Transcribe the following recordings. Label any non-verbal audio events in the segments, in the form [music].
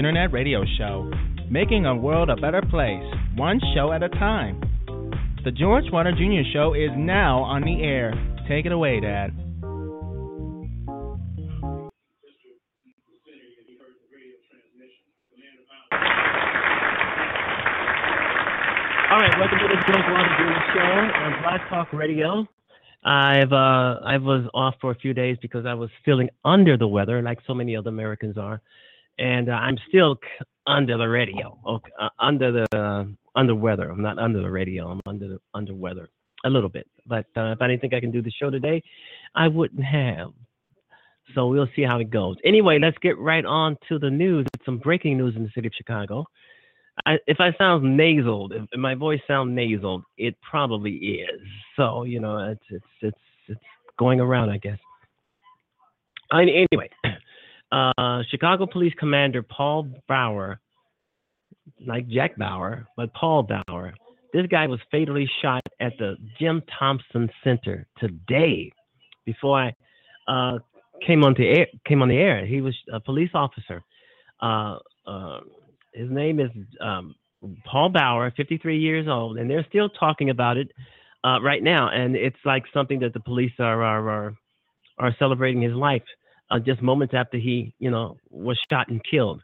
internet radio show, making a world a better place, one show at a time. The George Wilder Jr. Show is now on the air. Take it away, Dad. All right, welcome to the George Wilder Jr. Show on Blog Talk Radio. I've uh, I was off for a few days because I was feeling under the weather, like so many other Americans are, and uh, I'm still under the radio, okay, uh, under the uh, under weather. I'm not under the radio. I'm under the under weather a little bit. But uh, if I didn't think I can do the show today, I wouldn't have. So we'll see how it goes. Anyway, let's get right on to the news. It's Some breaking news in the city of Chicago. I, if I sound nasal, if, my voice sounds nasal, it probably is. So you know, it's it's it's it's going around, I guess. I, anyway, uh, Chicago Police Commander Paul Bauer, like Jack Bauer, but Paul Bauer, this guy was fatally shot at the Jim Thompson Center today. Before I uh, came on the air, came on the air, he was a police officer. Uh, uh, his name is um, Paul Bauer, 53 years old, and they're still talking about it uh, right now. And it's like something that the police are are are, are celebrating his life uh, just moments after he, you know, was shot and killed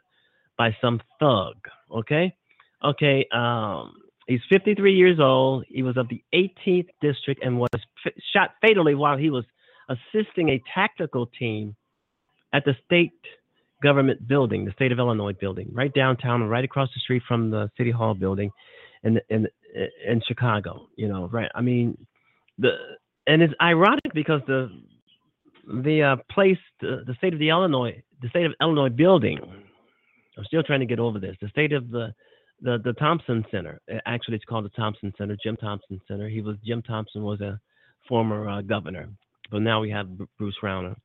by some thug. Okay, okay. Um, he's 53 years old. He was of the 18th district and was f- shot fatally while he was assisting a tactical team at the state government building, the state of Illinois building, right downtown right across the street from the city hall building in in in Chicago, you know, right? I mean, the and it's ironic because the the uh, place, the, the state of the Illinois, the state of Illinois building. I'm still trying to get over this. The state of the the the Thompson Center. Actually, it's called the Thompson Center, Jim Thompson Center. He was Jim Thompson was a former uh, governor, but now we have Bruce Rauner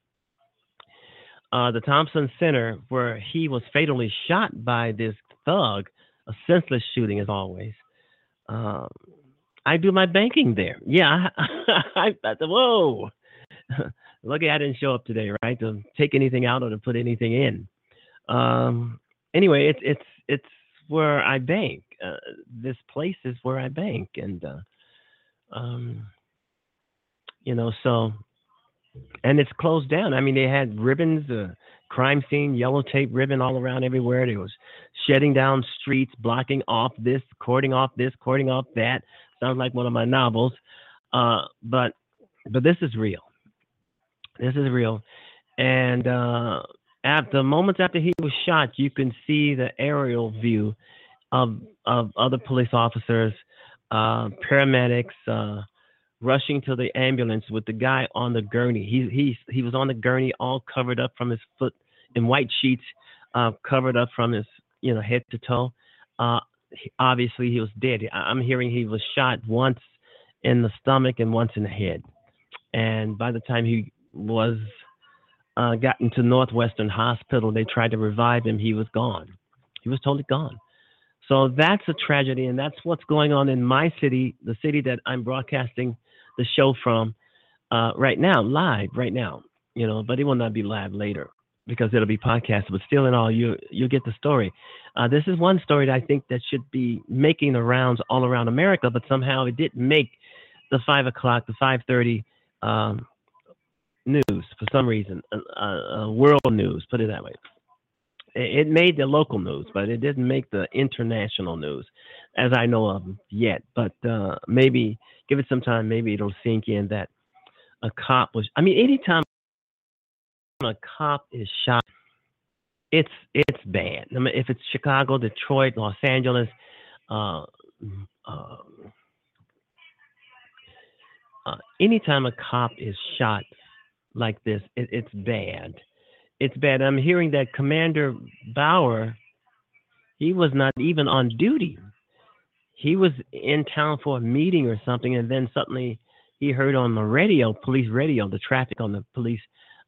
uh, the Thompson Center, where he was fatally shot by this thug, a senseless shooting as always. Um, I do my banking there. Yeah, [laughs] I, I, whoa. [laughs] Lucky I didn't show up today, right? To take anything out or to put anything in. Um, anyway, it's it's it's where I bank. Uh, this place is where I bank, and uh, um, you know, so and it's closed down. I mean, they had ribbons, uh, crime scene, yellow tape ribbon all around everywhere. They was shutting down streets, blocking off this, cording off this, cording off that. Sounds like one of my novels, uh, but but this is real. This is real, and uh, at the moments after he was shot, you can see the aerial view of of other police officers, uh, paramedics. Uh, rushing to the ambulance with the guy on the gurney. He he he was on the gurney, all covered up from his foot in white sheets, uh, covered up from his you know head to toe. Uh, obviously, he was dead. I'm hearing he was shot once in the stomach and once in the head, and by the time he was uh, gotten to Northwestern Hospital, they tried to revive him. He was gone. He was totally gone. So that's a tragedy, and that's what's going on in my city, the city that I'm broadcasting the show from uh, right now, live right now. You know, but it will not be live later because it'll be podcast. But still, in all, you you get the story. Uh, this is one story that I think that should be making the rounds all around America, but somehow it didn't make the five o'clock, the five thirty um, news for some reason, uh, uh, world news. Put it that way. It made the local news, but it didn't make the international news, as I know of yet. But uh, maybe give it some time. Maybe it'll sink in that a cop was. I mean, anytime a cop is shot, it's it's bad. I mean, if it's Chicago, Detroit, Los Angeles, uh, uh, uh, anytime a cop is shot like this, it, it's bad it's bad. I'm hearing that Commander Bauer, he was not even on duty. He was in town for a meeting or something, and then suddenly he heard on the radio, police radio, the traffic on the police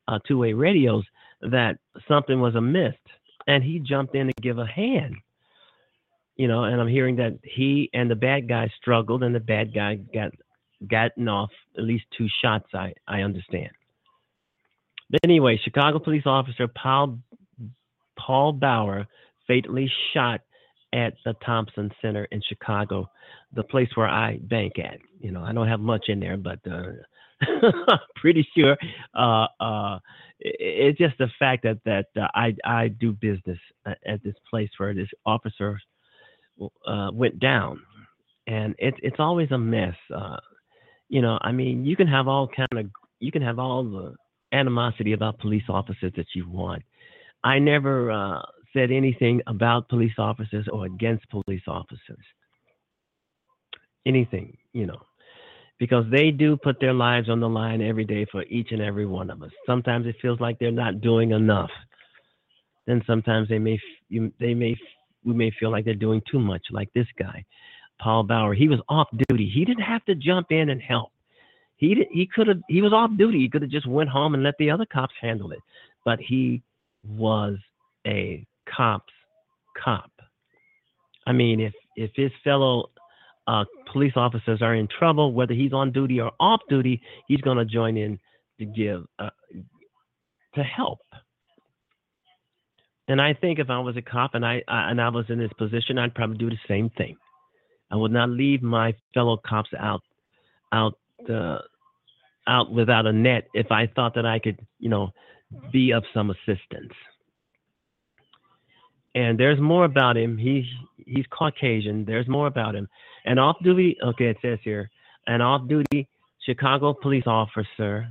uh, two-way radios, that something was amiss, and he jumped in to give a hand. You know, and I'm hearing that he and the bad guy struggled, and the bad guy got gotten off at least two shots. I I understand. But anyway, Chicago police officer Paul Paul Bauer fatally shot at the Thompson Center in Chicago, the place where I bank at. You know, I don't have much in there, but uh, [laughs] pretty sure uh, uh, it's just the fact that that uh, I I do business at this place where this officer uh, went down, and it's it's always a mess. Uh, you know, I mean, you can have all kind of you can have all the animosity about police officers that you want. I never uh, said anything about police officers or against police officers. Anything, you know, because they do put their lives on the line every day for each and every one of us. Sometimes it feels like they're not doing enough. Then sometimes they may they may we may feel like they're doing too much, like this guy, Paul Bauer. He was off duty. He didn't have to jump in and help. He he could have he was off duty. He could have just went home and let the other cops handle it. But he was a cop's cop. I mean, if if his fellow uh, police officers are in trouble, whether he's on duty or off duty, he's going to join in to give uh, to help. And I think if I was a cop and I, I and I was in this position, I'd probably do the same thing. I would not leave my fellow cops out out uh, out without a net if I thought that I could, you know, be of some assistance. And there's more about him. He's he's Caucasian. There's more about him. An off-duty, okay, it says here, an off-duty Chicago police officer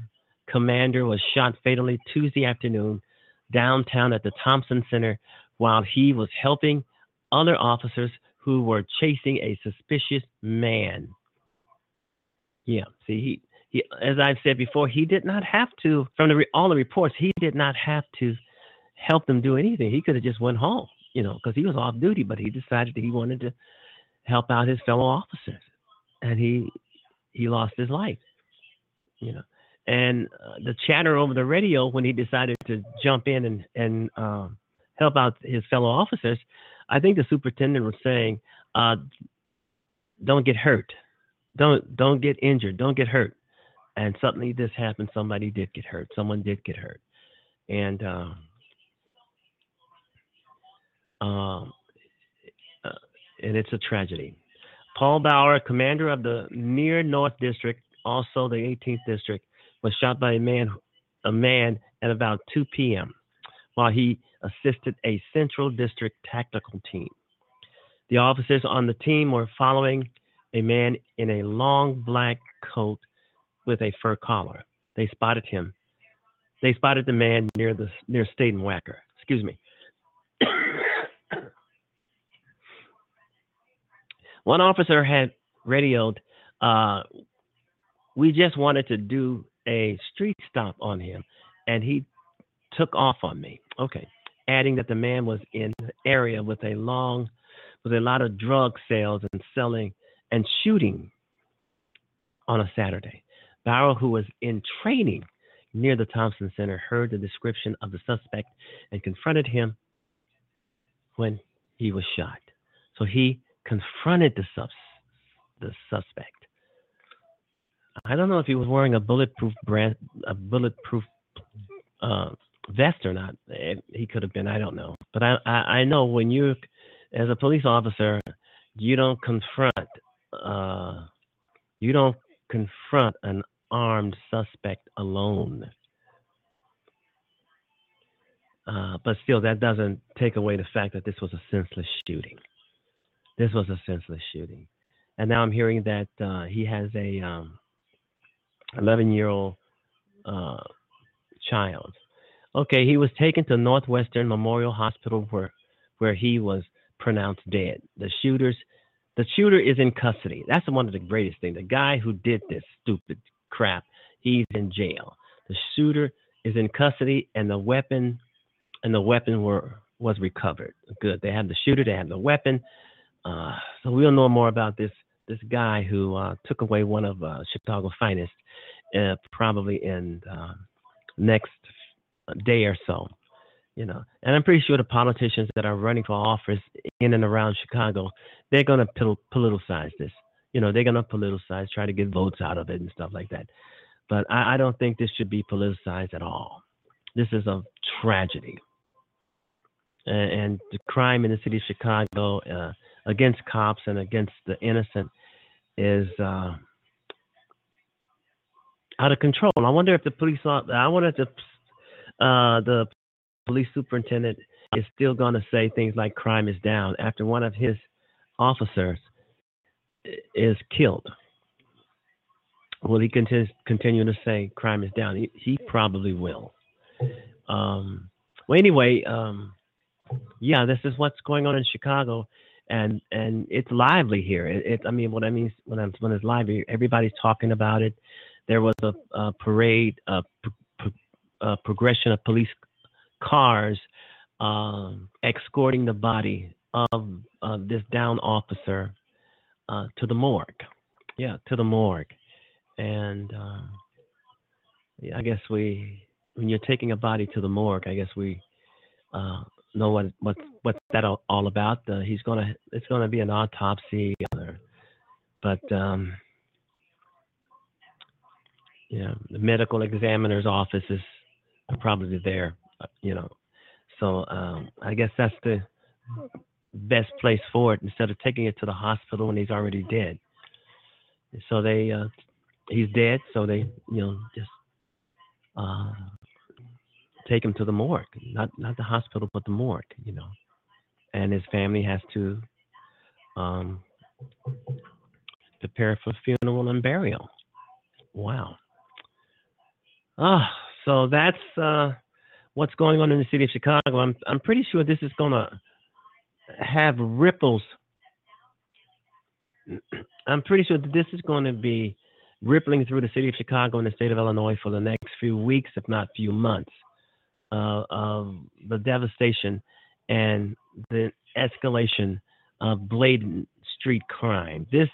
commander was shot fatally Tuesday afternoon downtown at the Thompson Center while he was helping other officers who were chasing a suspicious man. Yeah, see, he, he as I've said before, he did not have to. From the all the reports, he did not have to help them do anything. He could have just went home, you know, because he was off duty. But he decided that he wanted to help out his fellow officers, and he he lost his life, you know. And uh, the chatter over the radio when he decided to jump in and and um, help out his fellow officers, I think the superintendent was saying, uh, "Don't get hurt, don't don't get injured, don't get hurt." And suddenly this happened. Somebody did get hurt. Someone did get hurt, and uh, um, uh, and it's a tragedy. Paul Bauer, commander of the near North District, also the 18th District, was shot by a man a man at about 2 p.m. while he assisted a Central District tactical team. The officers on the team were following a man in a long black coat with a fur collar. They spotted him. They spotted the man near the near State and Wacker. Excuse me. [coughs] One officer had radioed, uh, "We just wanted to do a street stop on him, and he took off on me." Okay, adding that the man was in the area with a long, with a lot of drug sales and selling and shooting on a Saturday. Bauer, who was in training near the Thompson Center, heard the description of the suspect and confronted him when he was shot. So he confronted the, sus- the suspect. I don't know if he was wearing a bulletproof brand, a bulletproof uh, vest or not. He could have been. I don't know. But I, I, I know when you, as a police officer, you don't confront, uh, you don't confront an armed suspect alone. Uh, but still, that doesn't take away the fact that this was a senseless shooting. This was a senseless shooting, and now I'm hearing that uh, he has a um, 11 year old uh, child. Okay, he was taken to Northwestern Memorial Hospital where where he was pronounced dead. The shooters the shooter is in custody. That's one of the greatest things. The guy who did this stupid crap, he's in jail. The shooter is in custody and the weapon and the weapon were was recovered. Good. They have the shooter, they have the weapon. Uh, so we'll know more about this this guy who uh, took away one of uh, Chicago's finest, uh, probably in uh, next day or so. You know, and I'm pretty sure the politicians that are running for office in and around Chicago, they're going to politicize this. You know, they're going to politicize, try to get votes out of it and stuff like that. But I, I don't think this should be politicized at all. This is a tragedy. and, and the crime in the city of Chicago uh, against cops and against the innocent is uh, out of control. I wonder if the police, I wonder if the uh, the police superintendent is still going to say things like crime is down after one of his officers is killed. Will he continue, continue to say crime is down? He, he probably will. Um, well, anyway, um, yeah, this is what's going on in Chicago, and and it's lively here. It, it I mean, what I mean when I'm when it's lively, everybody's talking about it. There was a, a parade, a, a, progression of police cars um, escorting the body of uh, this down officer uh, to the morgue. Yeah, to the morgue, and uh, yeah, I guess we when you're taking a body to the morgue, I guess we uh, know what what what's that all, about. Uh, he's gonna it's gonna be an autopsy, but um, yeah, the medical examiner's office is probably there, you know. So um, I guess that's the best place for it instead of taking it to the hospital when he's already dead. So they, uh, he's dead, so they, you know, just uh, take him to the morgue, not not the hospital, but the morgue, you know. And his family has to um, prepare for funeral and burial. Wow. Ah, oh, so that's uh, what's going on in the city of Chicago. I'm I'm pretty sure this is gonna have ripples. [clears throat] I'm pretty sure that this is going to be rippling through the city of Chicago and the state of Illinois for the next few weeks, if not few months uh, of the devastation and the escalation of blatant street crime. This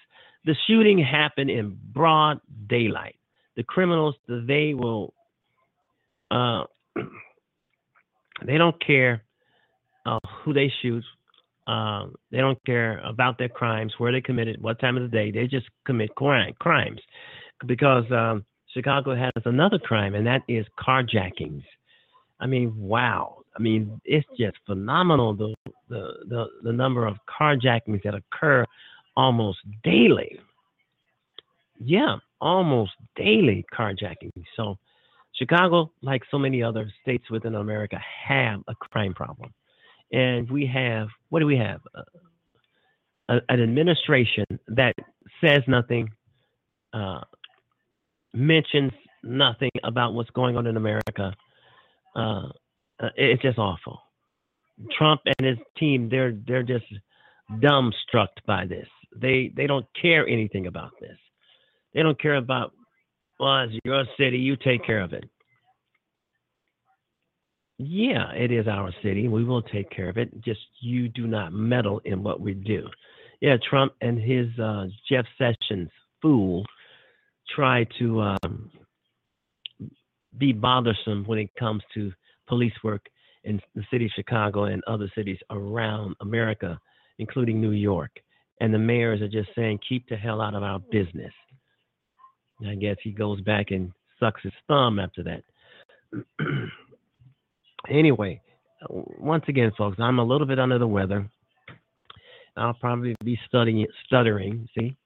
the shooting happened in broad daylight. The criminals they will uh, [clears throat] they don't care uh, who they shoot. Um, they don't care about their crimes, where they committed, what time of the day. They just commit crime, crimes, because um, Chicago has another crime, and that is carjackings. I mean, wow. I mean, it's just phenomenal the the the, the number of carjackings that occur almost daily. Yeah, almost daily carjacking. So Chicago, like so many other states within America, have a crime problem. And we have, what do we have? Uh, a, an administration that says nothing, uh, mentions nothing about what's going on in America, uh, uh, it's just awful. Trump and his team, they're they're just dumbstruck by this. They they don't care anything about this. They don't care about well, it's your city, you take care of it. Yeah, it is our city. We will take care of it. Just you do not meddle in what we do. Yeah, Trump and his uh, Jeff Sessions fool try to um, be bothersome when it comes to police work in the city of Chicago and other cities around America, including New York. And the mayors are just saying, keep the hell out of our business. I guess he goes back and sucks his thumb after that. [clears throat] anyway, once again, folks, I'm a little bit under the weather. I'll probably be studying, stuttering. See,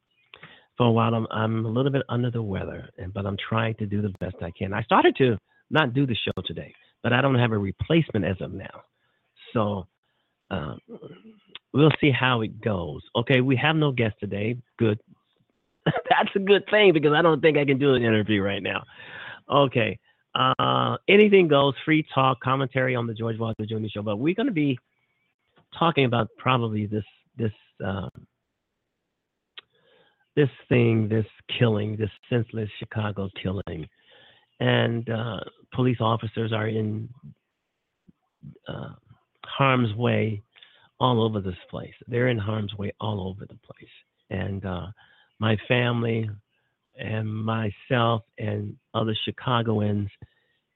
for a while. I'm I'm a little bit under the weather, and but I'm trying to do the best I can. I started to not do the show today, but I don't have a replacement as of now. So um, we'll see how it goes. Okay, we have no guest today. Good. [laughs] That's a good thing because I don't think I can do an interview right now. Okay. Uh, anything goes, free talk, commentary on the George Wilder Jr. Show. But we're going to be talking about probably this this um, this thing, this killing, this senseless Chicago killing, and uh, police officers are in uh, harm's way all over this place. They're in harm's way all over the place, and uh, my family and myself and other Chicagoans,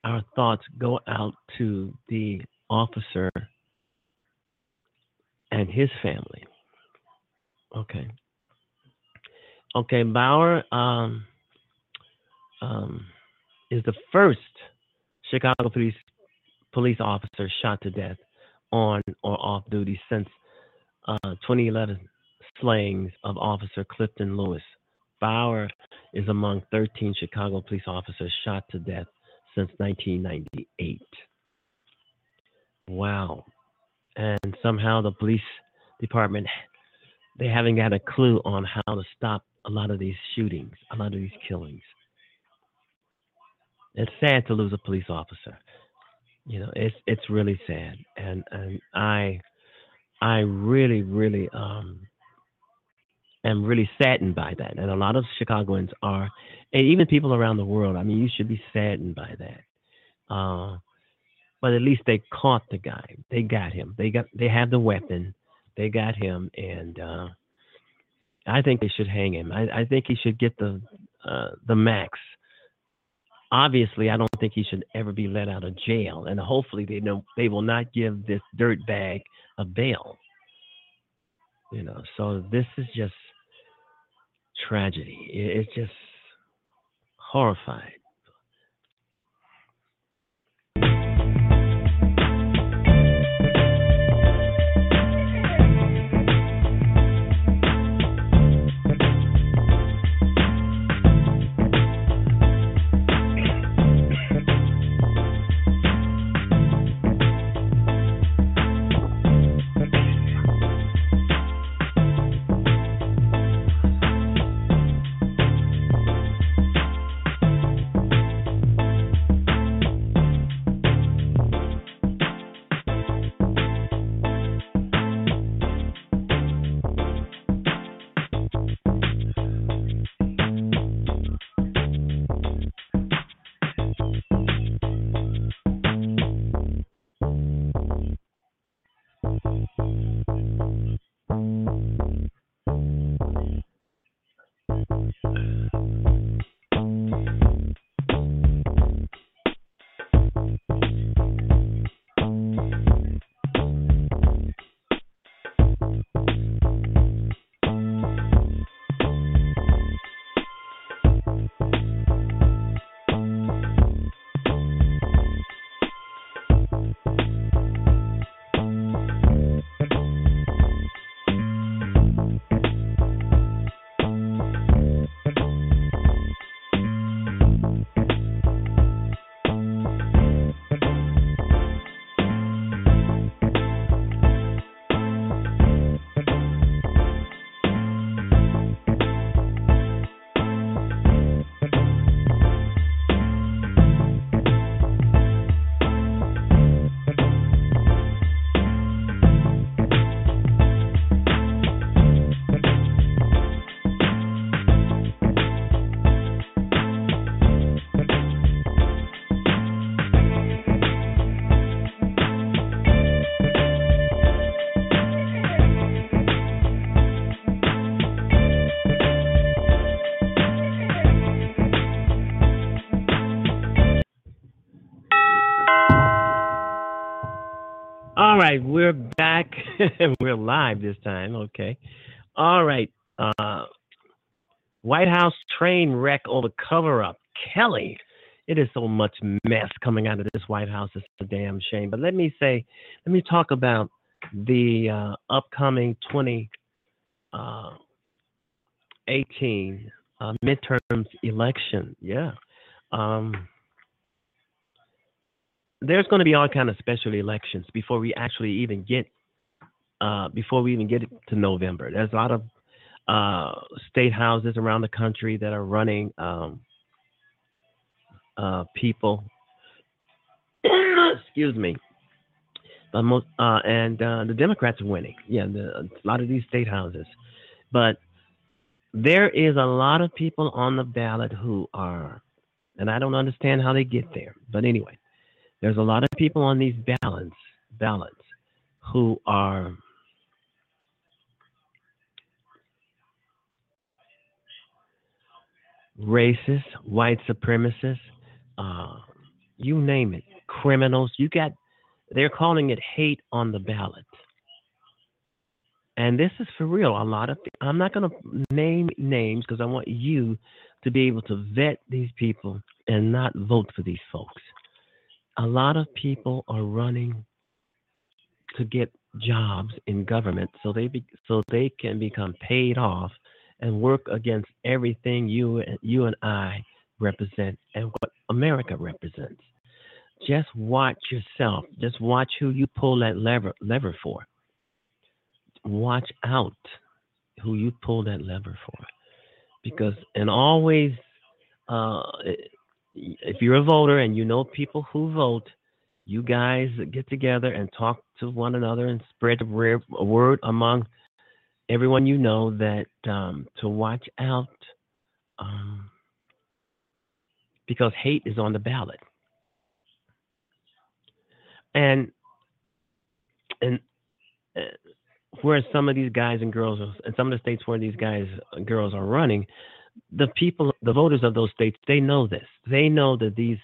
our thoughts go out to the officer and his family. Okay. Okay, Bauer um, um, is the first Chicago police police officer shot to death on or off duty since uh, 2011 slayings of Officer Clifton Lewis. Bauer is among 13 Chicago police officers shot to death since 1998. Wow. And somehow the police department they haven't got a clue on how to stop a lot of these shootings, a lot of these killings. It's sad to lose a police officer. You know, it's it's really sad, and and I I really really um am really saddened by that, and a lot of Chicagoans are, and even people around the world. I mean, you should be saddened by that. Uh, but at least they caught the guy. They got him. They got they have the weapon. They got him, and uh, I think they should hang him. I, I think he should get the uh, the max. Obviously, I don't think he should ever be let out of jail, and hopefully they know they will not give this dirt bag a bail. You know, so this is just tragedy. It's just horrifying. Right, we're back. [laughs] we're live this time. Okay. All right. Uh, White House train wreck over cover up. Kelly, it is so much mess coming out of this White House. It's a damn shame. But let me say, let me talk about the uh, upcoming 2018 uh, uh, midterms election. Yeah. Um, there's going to be all kind of special elections before we actually even get uh, before we even get to November. There's a lot of uh, state houses around the country that are running um, uh, people. [coughs] excuse me. But most uh, and uh, the Democrats are winning. Yeah, the, a lot of these state houses, but there is a lot of people on the ballot who are, and I don't understand how they get there. But anyway, there's a lot of people on these ballots ballots who are racist, white supremacists, uh, you name it, criminals. You got they're calling it hate on the ballot. And this is for real. A lot of I'm not going to name names because I want you to be able to vet these people and not vote for these folks a lot of people are running to get jobs in government so they be, so they can become paid off and work against everything you you and I represent and what America represents. Just watch yourself. Just watch who you pull that lever lever for. Watch out who you pull that lever for, because and always, uh, if you're a voter and you know people who vote, you guys get together and talk to one another and spread the word among everyone you know that um, to watch out um, because hate is on the ballot. And and uh, where some of these guys and girls, and some of the states where these guys and girls are running, the people, the voters of those states, they know this. They know that these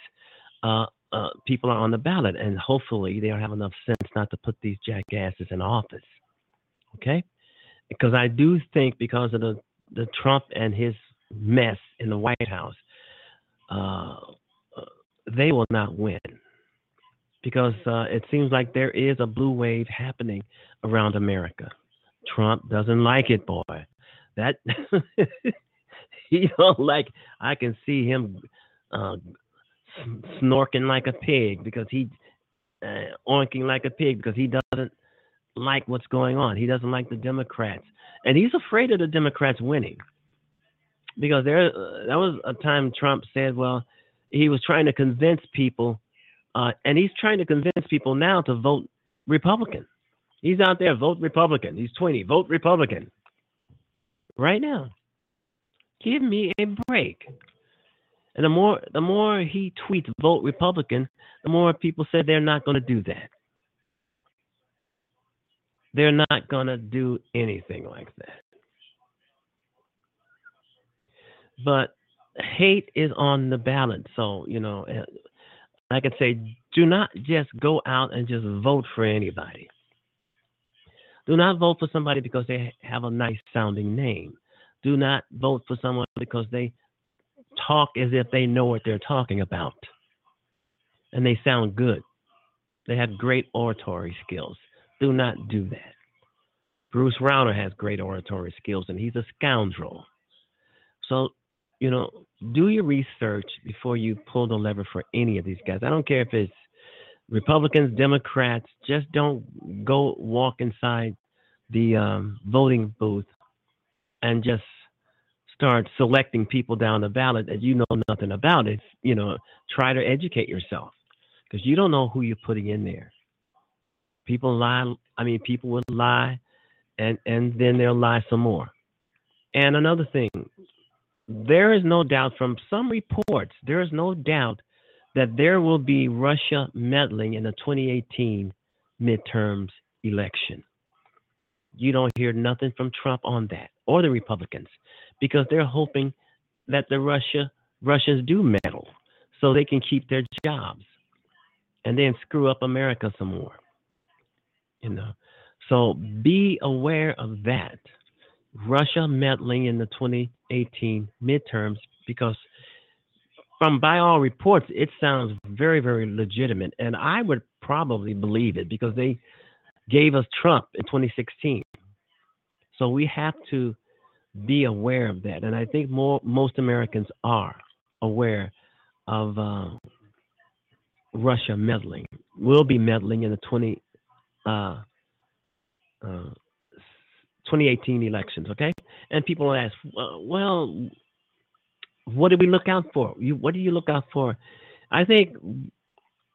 uh, uh, people are on the ballot, and hopefully they'll have enough sense not to put these jackasses in office. Okay, because I do think because of the the Trump and his mess in the White House, uh, uh they will not win because uh, it seems like there is a blue wave happening around America. Trump doesn't like it, boy. That [laughs] [laughs] he don't like. I can see him uh, snorking like a pig because he uh, oinking like a pig because he doesn't like what's going on. He doesn't like the Democrats, and he's afraid of the Democrats winning because there uh, that was a time Trump said, well, he was trying to convince people uh, and he's trying to convince people now to vote Republican. He's out there, vote Republican. He's 20, vote Republican. Right now. Give me a break. And the more the more he tweets vote Republican, the more people say they're not going to do that. They're not going to do anything like that. But hate is on the ballot. So, you know, eh, I could say, do not just go out and just vote for anybody. Do not vote for somebody because they have a nice sounding name. Do not vote for someone because they talk as if they know what they're talking about and they sound good. They have great oratory skills. Do not do that. Bruce Rauner has great oratory skills and he's a scoundrel. So, you know, do your research before you pull the lever for any of these guys. I don't care if it's Republicans, Democrats. Just don't go walk inside the um, voting booth and just start selecting people down the ballot that you know nothing about. It you know, try to educate yourself because you don't know who you're putting in there. People lie. I mean, people will lie, and and then they'll lie some more. And another thing, there is no doubt from some reports, there is no doubt that there will be Russia meddling in the 2018 midterms election. You don't hear nothing from Trump on that or the Republicans because they're hoping that the Russia Russians do meddle so they can keep their jobs and then screw up America some more. You know. So be aware of that. Russia meddling in the 2018 midterms because from by all reports it sounds very very legitimate and I would probably believe it because they gave us Trump in 2016. So we have to be aware of that and I think more most Americans are aware of uh, Russia meddling. Will be meddling in the 20 uh, uh, 2018 elections, okay? And people ask, well, what do we look out for? You, what do you look out for? I think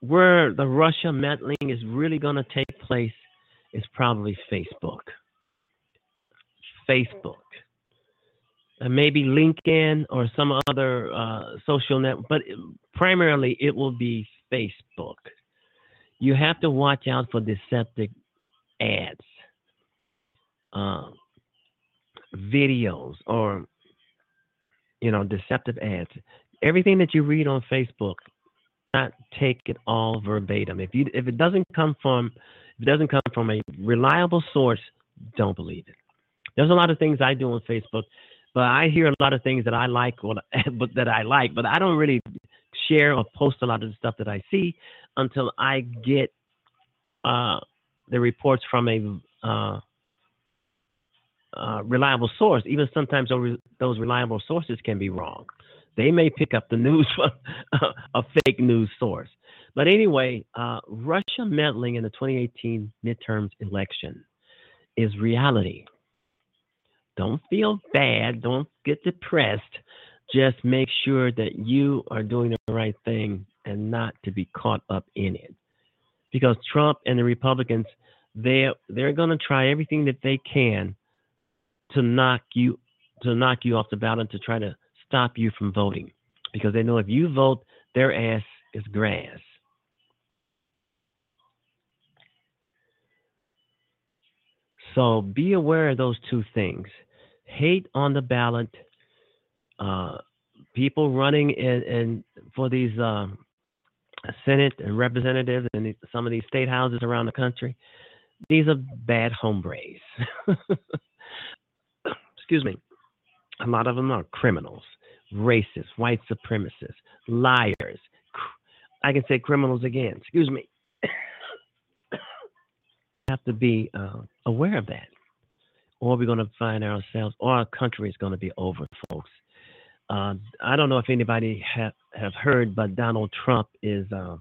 where the Russia meddling is really going to take place is probably Facebook. Facebook. Maybe LinkedIn or some other uh, social network, but primarily it will be Facebook. You have to watch out for deceptive ads uh, videos or you know deceptive ads. Everything that you read on facebook not take it all verbatim. If you if it doesn't come from if it doesn't come from a reliable source don't believe it. There's a lot of things i do on facebook but i hear a lot of things that i like [laughs] but that i like but i don't really share or post a lot of the stuff that i see until i get uh the reports from a uh, uh, reliable source, even sometimes those reliable sources can be wrong. They may pick up the [laughs] news from a fake news source. But anyway, uh, Russia meddling in the 2018 midterms election is reality. Don't feel bad. Don't get depressed. Just make sure that you are doing the right thing and not to be caught up in it. Because Trump and the Republicans, they're they're going to try everything that they can to knock you to knock you off the ballot to try to stop you from voting because they know if you vote, their ass is grass. So be aware of those two things. Hate on the ballot, uh, people running in, in for these uh, Senate and representatives and some of these state houses around the country. These are bad hombres. [laughs] Excuse me. A lot of them are criminals racists, white supremacists, liars. I can say criminals again. Excuse me. [coughs] have to be uh, aware of that, or we're going to find ourselves, or our country is going to be over, folks. Uh, I don't know if anybody have have heard, but Donald Trump is uh,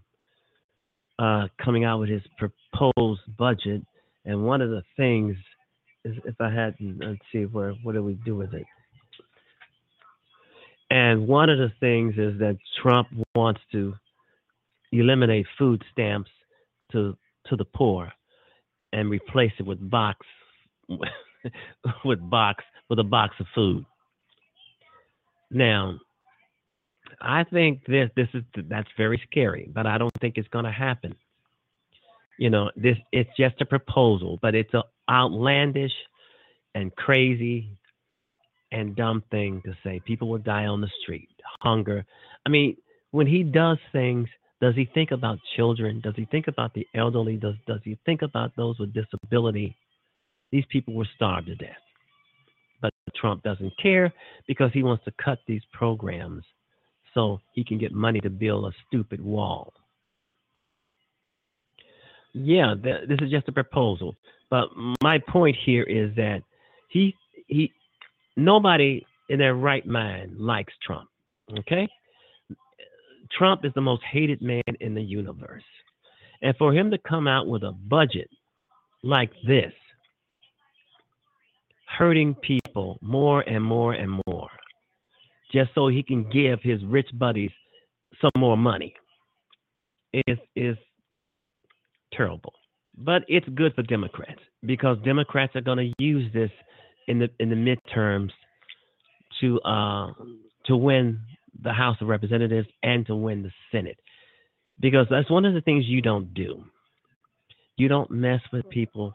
uh, coming out with his proposed budget, and one of the things is, if I had, let's see, where what do we do with it? And one of the things is that Trump wants to eliminate food stamps to to the poor and replace it with box [laughs] with box with a box of food. Now, I think this this is that's very scary, but I don't think it's going to happen. You know, this it's just a proposal, but it's a outlandish and crazy and dumb thing to say. People will die on the street, hunger. I mean, when he does things, does he think about children? Does he think about the elderly? Does does he think about those with disability? These people were starved to death. But Trump doesn't care because he wants to cut these programs so he can get money to build a stupid wall. Yeah, th- this is just a proposal. But my point here is that he he nobody in their right mind likes Trump. Okay? Trump is the most hated man in the universe. And for him to come out with a budget like this, hurting people more and more and more, just so he can give his rich buddies some more money, is is terrible. But it's good for Democrats because Democrats are going to use this in the in the midterms to uh, to win the House of Representatives and to win the Senate, because that's one of the things you don't do. You don't mess with people's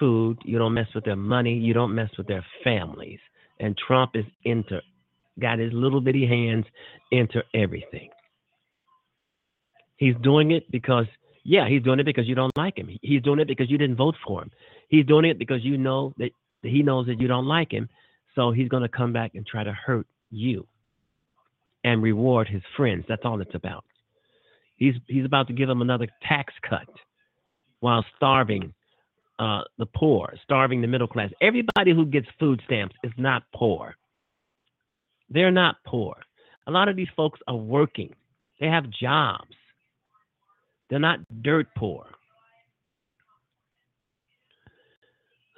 food. You don't mess with their money. You don't mess with their families. And Trump is into, got his little bitty hands into everything. He's doing it because yeah, he's doing it because you don't like him. He's doing it because you didn't vote for him. He's doing it because you know that he knows that you don't like him. So he's going to come back and try to hurt you and reward his friends. That's all it's about. He's he's about to give them another tax cut while starving uh, the poor, starving the middle class. Everybody who gets food stamps is not poor. They're not poor. A lot of these folks are working. They have jobs. They're not dirt poor.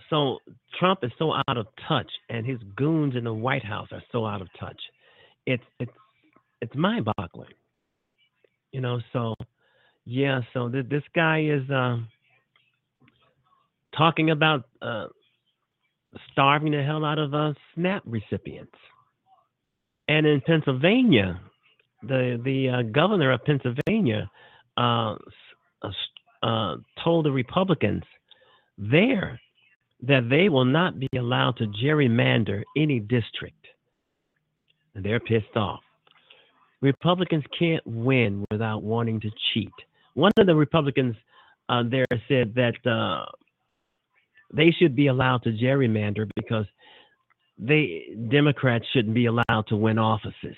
So Trump is so out of touch, and his goons in the White House are so out of touch. It's it's it's mind-boggling, you know. So yeah, so th- this guy is um, talking about uh, starving the hell out of uh, SNAP recipients, and in Pennsylvania, the the uh, governor of Pennsylvania uh, uh, uh, told the Republicans there that they will not be allowed to gerrymander any district. And they're pissed off. Republicans can't win without wanting to cheat. One of the Republicans uh, there said that uh, they should be allowed to gerrymander because they Democrats shouldn't be allowed to win offices.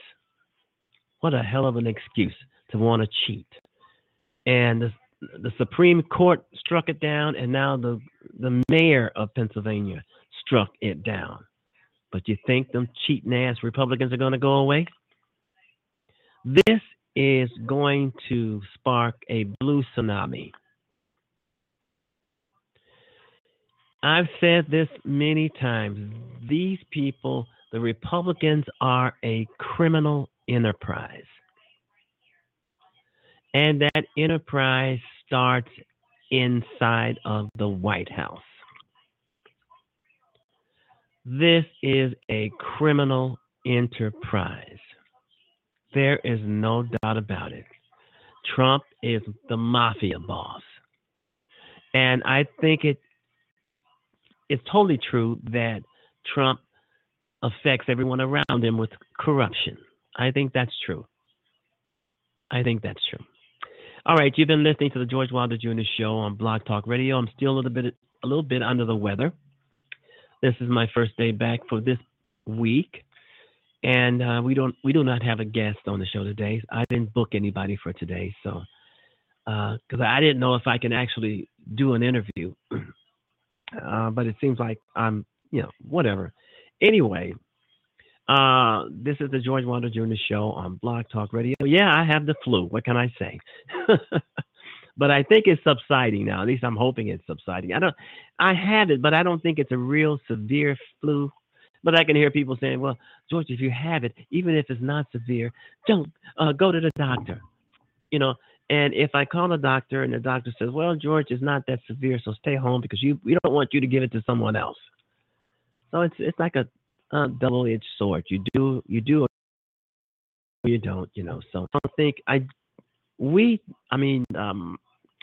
What a hell of an excuse to want to cheat. And the Supreme Court struck it down, and now the the mayor of Pennsylvania struck it down. But you think them cheating ass Republicans are going to go away? This is going to spark a blue tsunami. I've said this many times. These people, the Republicans, are a criminal enterprise. And that enterprise starts inside of the White House. This is a criminal enterprise. There is no doubt about it. Trump is the mafia boss. And I think it it's totally true that Trump affects everyone around him with corruption. I think that's true. I think that's true. All right, you've been listening to the George Wilder Jr. Show on Blog Talk Radio. I'm still a little bit a little bit under the weather. This is my first day back for this week, and uh, we don't we do not have a guest on the show today. I didn't book anybody for today, so because uh, I didn't know if I can actually do an interview. [clears throat] uh, but it seems like I'm you know whatever. Anyway, uh, this is the George Wilder Jr. Show on Blog Talk Radio. Yeah, I have the flu. What can I say? [laughs] but I think it's subsiding now. At least I'm hoping it's subsiding. I don't, I have it, but I don't think it's a real severe flu. But I can hear people saying, "Well, George, if you have it, even if it's not severe, don't uh, go to the doctor." You know, and if I call the doctor and the doctor says, "Well, George, it's not that severe, so stay home because you we don't want you to give it to someone else." So it's it's like a, a double-edged sword. You do you do you don't, you know. So I don't think I we I mean um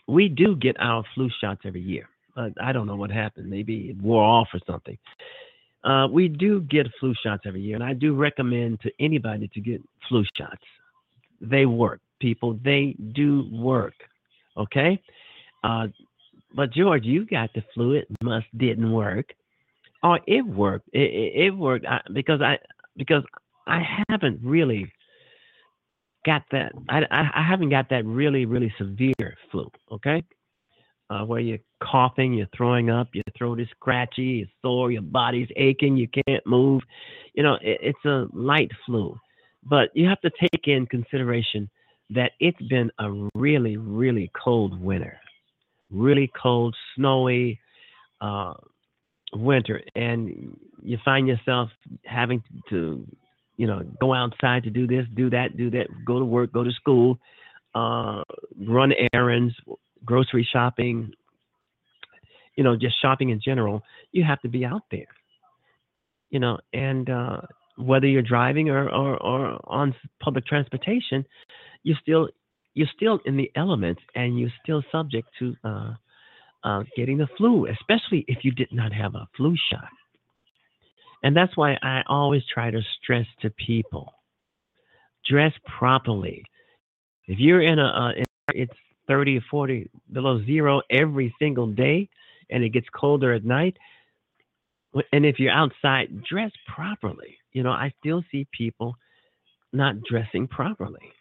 we do get our flu shots every year. But I don't know what happened. Maybe it wore off or something. Uh, we do get flu shots every year, and I do recommend to anybody to get flu shots. They work, people. They do work. Okay. Uh, but George, you got the flu. It must didn't work. Oh, it worked. It, it, it worked I, because I because I haven't really got that. I, I haven't got that really really severe flu. Okay, uh, where you're coughing, you're throwing up, your throat is scratchy, you're sore, your body's aching, you can't move. You know, it, it's a light flu, but you have to take in consideration that it's been a really really cold winter, really cold, snowy. Uh, winter and you find yourself having to you know go outside to do this do that do that go to work go to school uh, run errands grocery shopping you know just shopping in general you have to be out there you know and uh, whether you're driving or, or, or on public transportation you're still you're still in the elements and you're still subject to uh, uh, getting the flu, especially if you did not have a flu shot. And that's why I always try to stress to people dress properly. If you're in a, uh, it's 30 or 40 below zero every single day and it gets colder at night, and if you're outside, dress properly. You know, I still see people not dressing properly.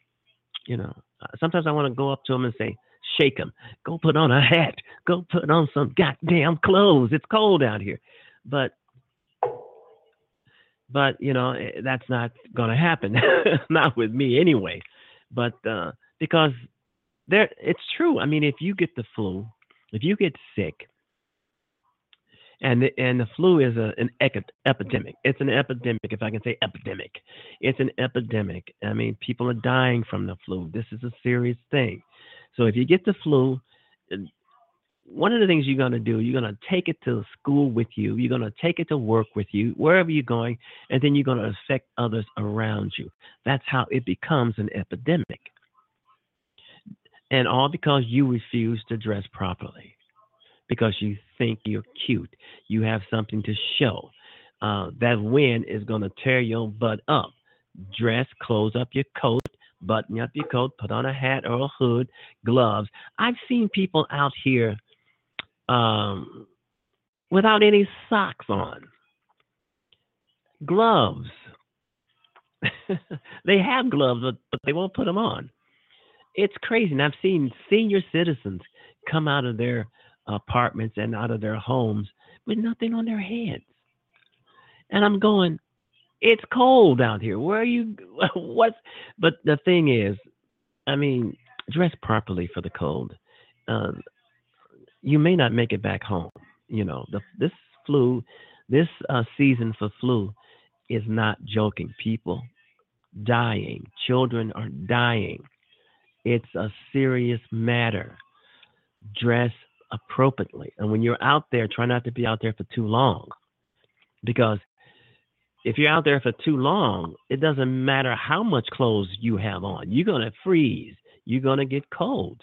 You know, uh, sometimes I want to go up to them and say, shake them. Go put on a hat. Go put on some goddamn clothes. It's cold out here. But but you know eh, that's not going to happen. [laughs] not with me anyway. But uh, because there, it's true. I mean, if you get the flu, if you get sick, and the, and the flu is a, an epidemic. It's an epidemic, if I can say epidemic. It's an epidemic. I mean, people are dying from the flu. This is a serious thing. So if you get the flu, one of the things you're going to do, you're going to take it to school with you. You're going to take it to work with you, wherever you're going, and then you're going to affect others around you. That's how it becomes an epidemic. And all because you refuse to dress properly, because you think you're cute, you have something to show. Uh, that wind is going to tear your butt up. Dress, close up your coat, button up your coat, put on a hat or a hood, gloves. I've seen people out here um, without any socks on, gloves. [laughs] they have gloves, but, but they won't put them on. it's crazy. And I've seen senior citizens come out of their apartments and out of their homes with nothing on their heads. And I'm going, it's cold out here. Where are you? [laughs] What? But the thing is, I mean, dress properly for the cold. Uh, you may not make it back home. You know, the, this flu, this uh, season for flu is not joking. People dying, children are dying. It's a serious matter. Dress appropriately. And when you're out there, try not to be out there for too long. Because if you're out there for too long, it doesn't matter how much clothes you have on. You're going to freeze. You're going to get cold.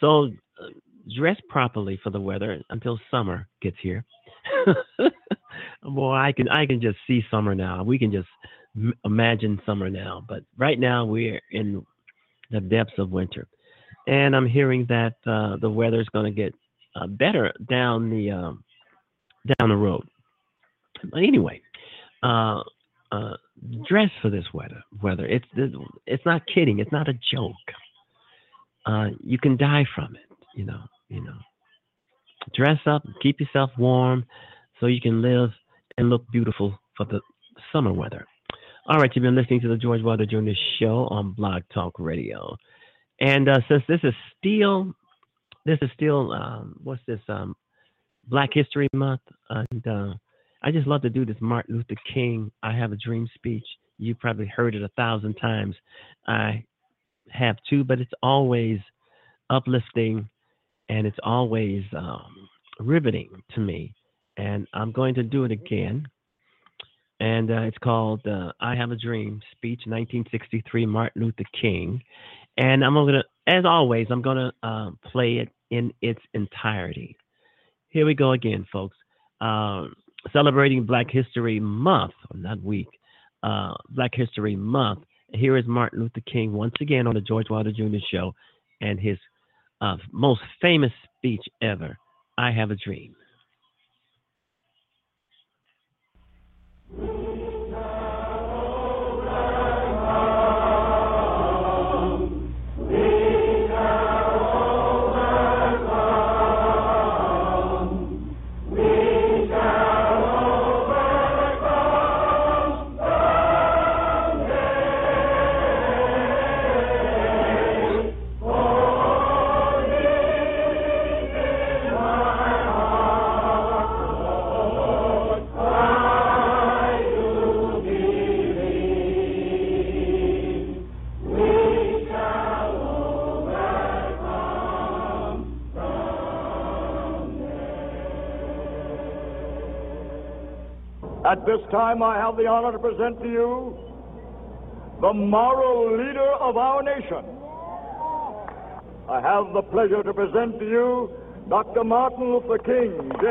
So uh, dress properly for the weather until summer gets here. [laughs] Boy, I can I can just see summer now. We can just imagine summer now, but right now we're in the depths of winter, and I'm hearing that uh, the weather is going to get uh, better down the um, down the road. But anyway, uh, uh, dress for this weather. Weather. It's it's not kidding. It's not a joke. Uh, you can die from it. You know. You know. Dress up. Keep yourself warm, so you can live and look beautiful for the summer weather. All right, you've been listening to the George Wilder Jr. Show on Blog Talk Radio, and uh, since this is still, this is still, um, what's this, um, Black History Month, and uh, I just love to do this Martin Luther King "I Have a Dream" speech. You probably heard it a thousand times. I have too, but it's always uplifting, and it's always um, riveting to me. And I'm going to do it again and uh, it's called uh, "I Have a Dream" speech, 1963, Martin Luther King. And I'm gonna, as always, I'm gonna uh, play it in its entirety. Here we go again, folks. Um, celebrating Black History Month, not week, uh, Black History Month. Here is Martin Luther King once again on the George Wilder Jr. Show, and his uh, most famous speech ever, "I Have a Dream." This time, I have the honor to present to you the moral leader of our nation. I have the pleasure to present to you Dr. Martin Luther King, Jr.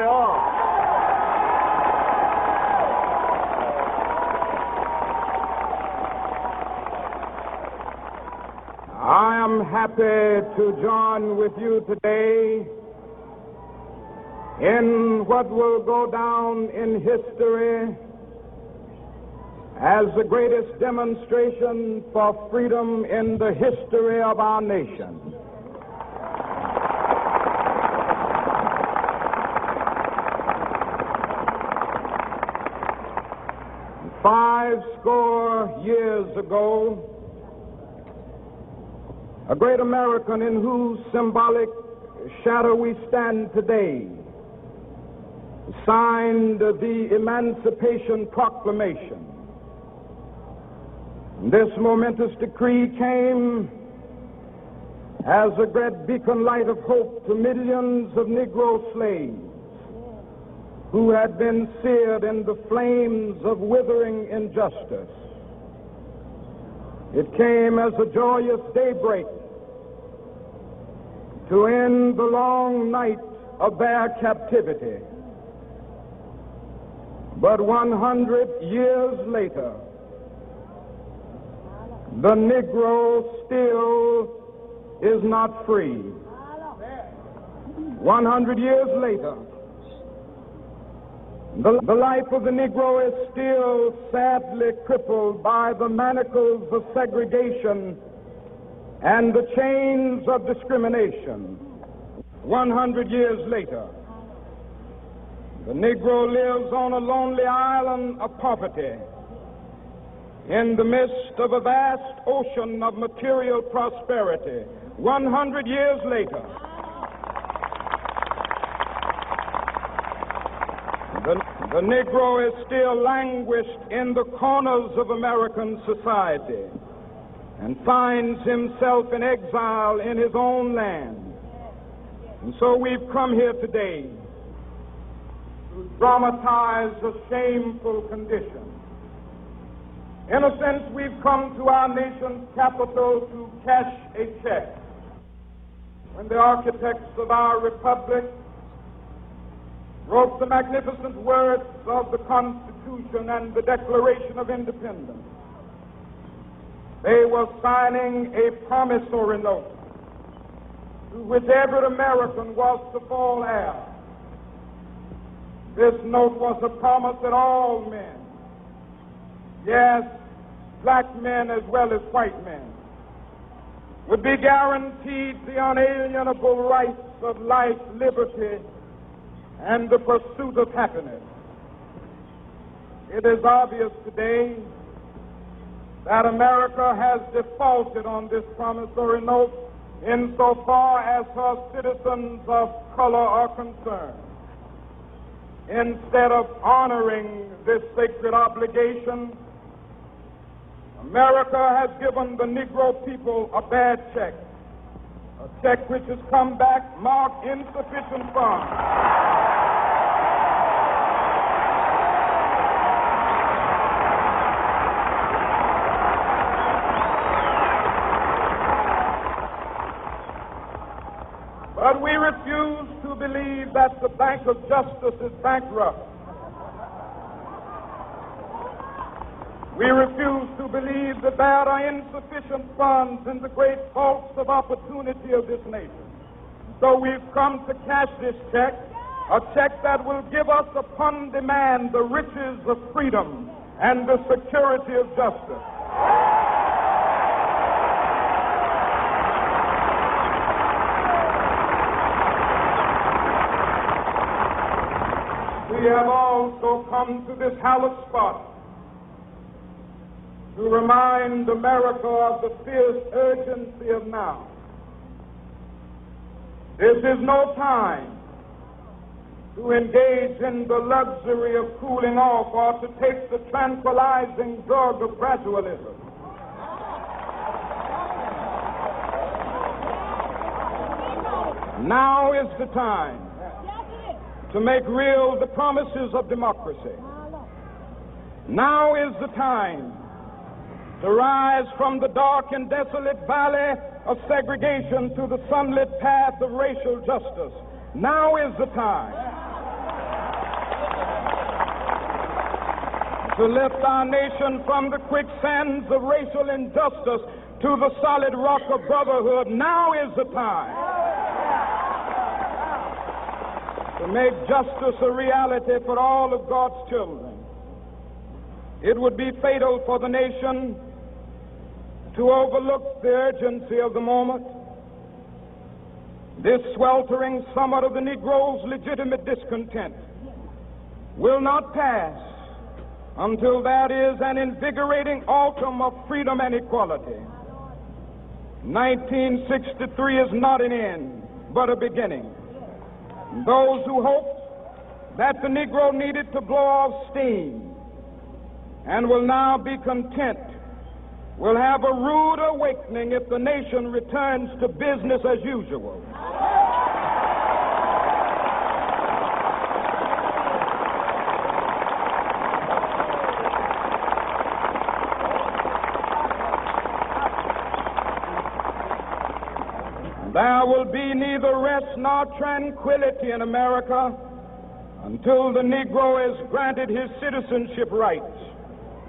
I am happy to join with you today in what will go down in history as the greatest demonstration for freedom in the history of our nation. Five score years ago, a great American in whose symbolic shadow we stand today signed the Emancipation Proclamation. This momentous decree came as a great beacon light of hope to millions of Negro slaves who had been seared in the flames of withering injustice. It came as a joyous daybreak to end the long night of their captivity. But 100 years later, the Negro still is not free. 100 years later, the, the, life of the Negro is still sadly crippled by the manacles of segregation and the chains of discrimination. 100 years later, the Negro lives on a lonely island of poverty in the midst of a vast ocean of material prosperity. 100 years later, the, the Negro is still languished in the corners of American society and finds himself in exile in his own land. And so we've come here today to dramatize a shameful condition. In a sense, we've come to our nation's capital to cash a check. When the architects of our republic wrote the magnificent words of the Constitution and the Declaration of Independence, they were signing a promissory note to which every American was to fall heir. This note was a promise that all men, yes, black men as well as white men, would be guaranteed the unalienable rights of life, liberty, and the pursuit of happiness. It is obvious today that America has defaulted on this promissory note insofar as her citizens of color are concerned. Instead of honoring this sacred obligation, America has given the Negro people a bad check, a check which has come back marked insufficient funds. But we refuse to believe that the Bank of Justice is bankrupt. We refuse to believe that there are insufficient funds in the great vaults of opportunity of this nation. So we've come to cash this check, a check that will give us upon demand the riches of freedom and the security of justice. we have also come to this hallowed spot to remind America of the fierce urgency of now. This is no time to engage in the luxury of cooling off or to take the tranquilizing drug of gradualism. Now is the time to make real the promises of democracy. Now is the time to rise from the dark and desolate valley of segregation to the sunlit path of racial justice. Now is the time to lift our nation from the quicksands of racial injustice to the solid rock of brotherhood. Now is the time to make justice a reality for all of God's children. It would be fatal for the nation to overlook the urgency of the moment. This sweltering summit of the Negro's legitimate discontent will not pass until that is an invigorating autumn of freedom and equality. 1963 is not an end, but a beginning. Those who hoped that the Negro needed to blow off steam and will now be content will have a rude awakening if the nation returns to business as usual. There will be neither rest nor tranquility in America until the Negro is granted his citizenship rights.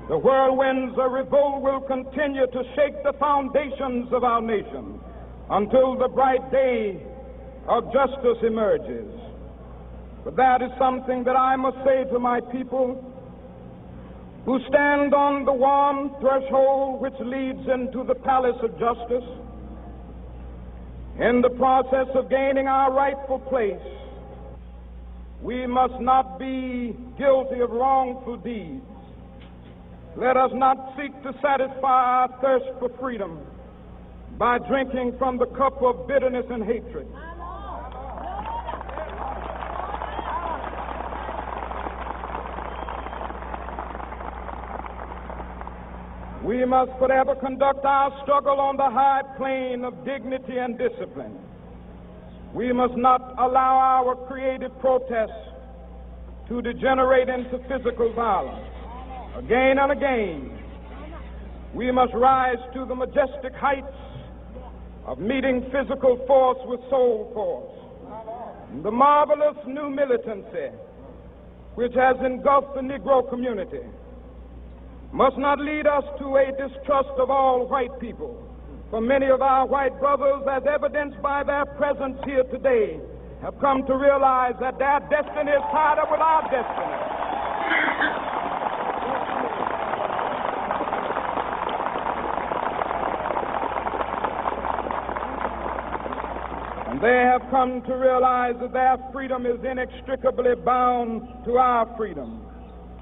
The whirlwinds of revolt will continue to shake the foundations of our nation until the bright day of justice emerges. But that is something that I must say to my people who stand on the warm threshold which leads into the palace of justice In the process of gaining our rightful place, we must not be guilty of wrongful deeds. Let us not seek to satisfy our thirst for freedom by drinking from the cup of bitterness and hatred. We must forever conduct our struggle on the high plane of dignity and discipline. We must not allow our creative protests to degenerate into physical violence. Again and again, we must rise to the majestic heights of meeting physical force with soul force. The marvelous new militancy which has engulfed the Negro community must not lead us to a distrust of all white people. For many of our white brothers, as evidenced by their presence here today, have come to realize that their destiny is tied up with our destiny. They have come to realize that their freedom is inextricably bound to our freedom.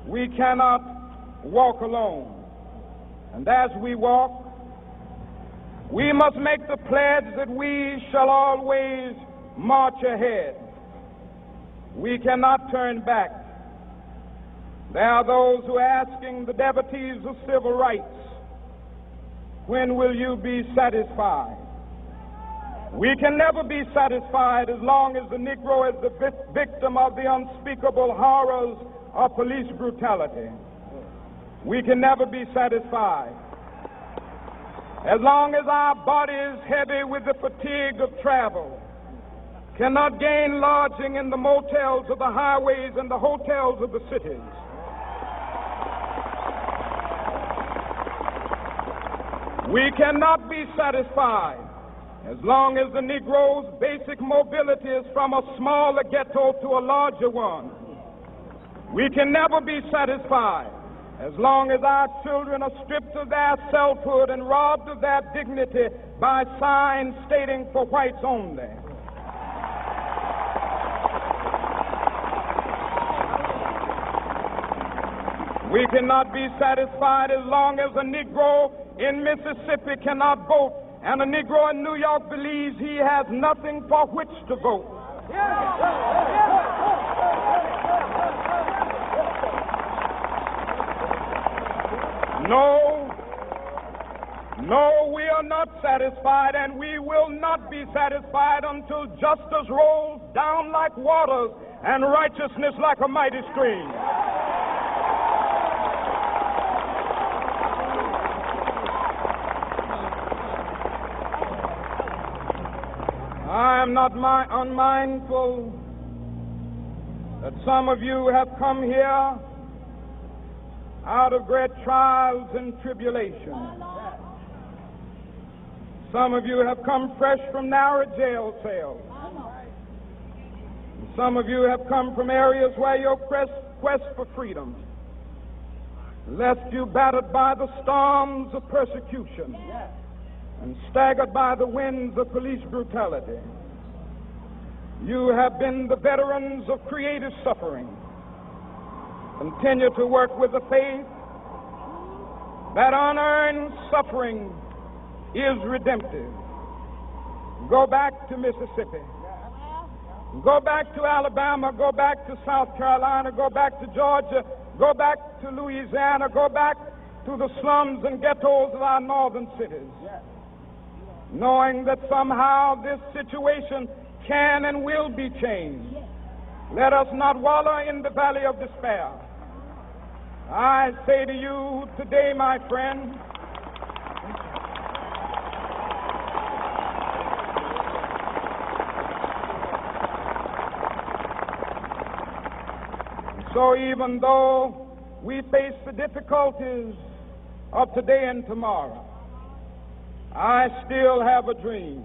We cannot walk alone. And as we walk, we must make the pledge that we shall always march ahead. We cannot turn back. There are those who are asking the devotees of civil rights, when will you be satisfied? We can never be satisfied as long as the Negro is the victim of the unspeakable horrors of police brutality. We can never be satisfied. As long as our bodies, heavy with the fatigue of travel, cannot gain lodging in the motels of the highways and the hotels of the cities. We cannot be satisfied as long as the Negro's basic mobility is from a smaller ghetto to a larger one. We can never be satisfied as long as our children are stripped of their selfhood and robbed of their dignity by signs stating for whites only. We cannot be satisfied as long as a Negro in Mississippi cannot vote and a Negro in New York believes he has nothing for which to vote. No, no, we are not satisfied, and we will not be satisfied until justice rolls down like waters and righteousness like a mighty stream. Am not my, unmindful that some of you have come here out of great trials and tribulations. Some of you have come fresh from narrow jail cells. Some of you have come from areas where your quest, quest for freedom left you battered by the storms of persecution and staggered by the winds of police brutality. You have been the veterans of creative suffering Continue to work with the faith that unearned suffering is redemptive. Go back to Mississippi. Go back to Alabama. Go back to South Carolina. Go back to Georgia. Go back to Louisiana. Go back to the slums and ghettos of our northern cities. Knowing that somehow this situation can and will be changed. Let us not wallow in the valley of despair. I say to you today, my friend, so even though we face the difficulties of today and tomorrow, I still have a dream.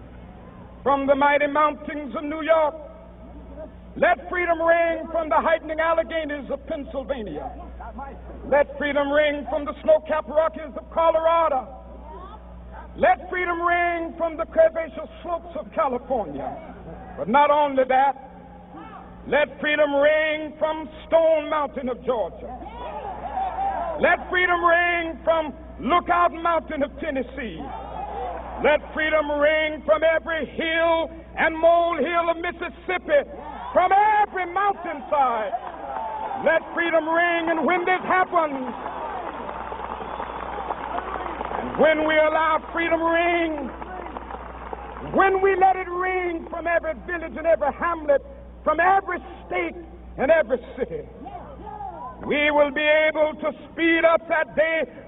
from the mighty mountains of New York. Let freedom ring from the heightening Alleghanies of Pennsylvania. Let freedom ring from the snow-capped Rockies of Colorado. Let freedom ring from the curvaceous slopes of California. But not only that, let freedom ring from Stone Mountain of Georgia. Let freedom ring from Lookout Mountain of Tennessee. Let freedom ring from every hill and molehill of Mississippi, from every mountainside. Let freedom ring, and when this happens, and when we allow freedom ring, when we let it ring from every village and every hamlet, from every state and every city, we will be able to speed up that day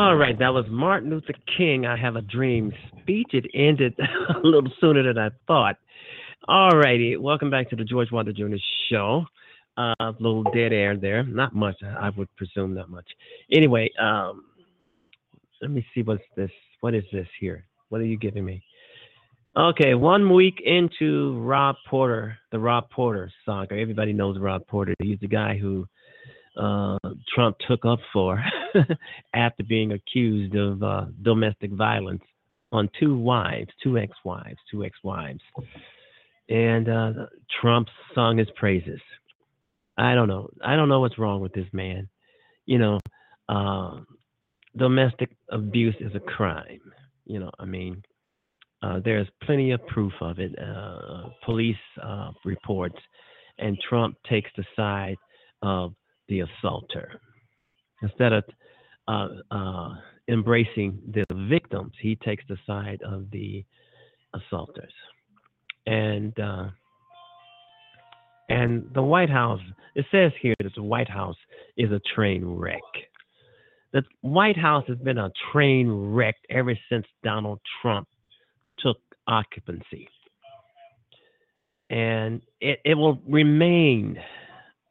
All right, that was Martin Luther King. I have a dream speech. It ended [laughs] a little sooner than I thought. All righty, welcome back to the George Wilder Jr. Show. Uh, a little dead air there, not much. I would presume not much. Anyway, um, let me see what's this. What is this here? What are you giving me? Okay, one week into Rob Porter, the Rob Porter saga. Everybody knows Rob Porter. He's the guy who uh, Trump took up for [laughs] [laughs] after being accused of uh, domestic violence on two wives, two ex-wives, two ex-wives, and uh, Trump sung his praises. I don't know. I don't know what's wrong with this man. You know, uh, domestic abuse is a crime. You know, I mean, uh, there's plenty of proof of it. Uh, police uh, reports, and Trump takes the side of the assaulter instead of uh, uh, embracing the victims. He takes the side of the assaulters, and uh, and the White House. It says here that the White House is a train wreck. The White House has been a train wreck ever since Donald Trump took occupancy. And it, it will remain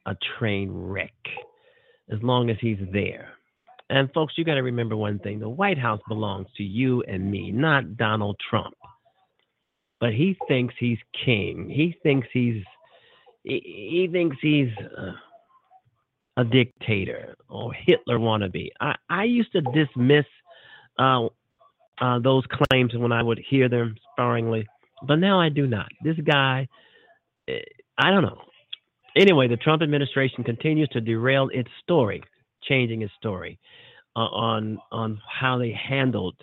a train wreck as long as he's there. And folks, you got to remember one thing the White House belongs to you and me, not Donald Trump. But he thinks he's king. He thinks he's he, he thinks he's uh, a dictator or Hitler wannabe. I, I used to dismiss uh, uh, those claims when I would hear them sparingly, but now I do not. This guy, eh, I don't know. Anyway, the Trump administration continues to derail its story, changing its story uh, on on how they handled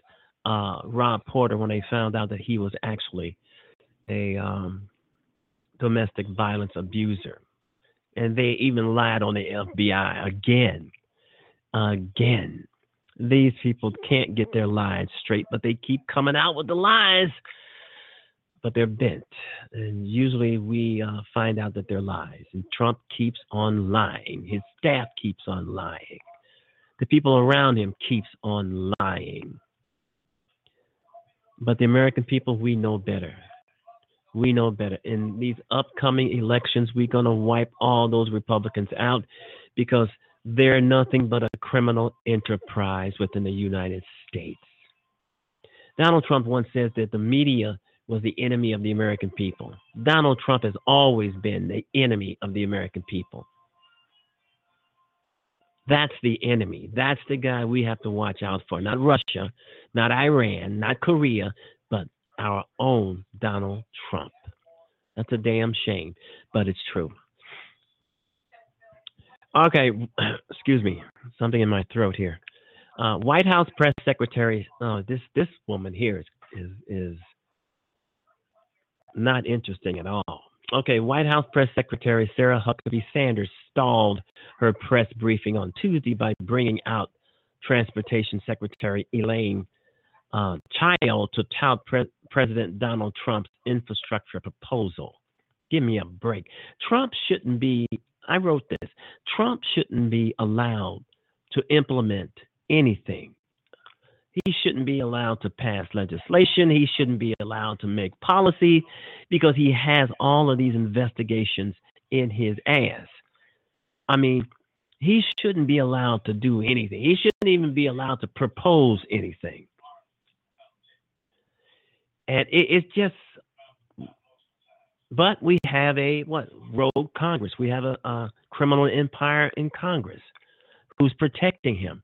uh, Rob Porter when they found out that he was actually a um, domestic violence abuser, and they even lied on the FBI again, again. These people can't get their lies straight, but they keep coming out with the lies, but they're bent. And usually we uh, find out that they're lies. And Trump keeps on lying. His staff keeps on lying. The people around him keeps on lying. But the American people, we know better. We know better. In these upcoming elections, we're going to wipe all those Republicans out because – they're nothing but a criminal enterprise within the United States. Donald Trump once said that the media was the enemy of the American people. Donald Trump has always been the enemy of the American people. That's the enemy. That's the guy we have to watch out for. Not Russia, not Iran, not Korea, but our own Donald Trump. That's a damn shame, but it's true. Okay, [clears throat] excuse me, something in my throat here. Uh, White House press secretary. Oh, this this woman here is is is not interesting at all. Okay, White House press secretary Sarah Huckabee Sanders stalled her press briefing on Tuesday by bringing out Transportation Secretary Elaine uh, Chao to tout pre- President Donald Trump's infrastructure proposal. Give me a break. Trump shouldn't be I wrote this Trump shouldn't be allowed to implement anything. He shouldn't be allowed to pass legislation. He shouldn't be allowed to make policy because he has all of these investigations in his ass. I mean, he shouldn't be allowed to do anything. He shouldn't even be allowed to propose anything. And it, it's just but we have a what rogue Congress. We have a, a criminal empire in Congress who's protecting him.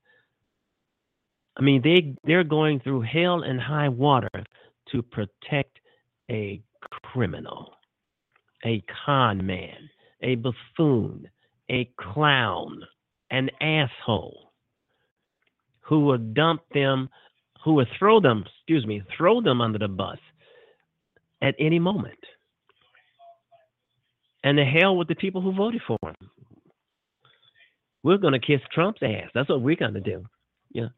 I mean, they they're going through hell and high water to protect a criminal, a con man, a buffoon, a clown, an asshole who will dump them, who will throw them, excuse me, throw them under the bus at any moment. And the hell with the people who voted for him. We're going to kiss Trump's ass. That's what we're going to do. Yeah.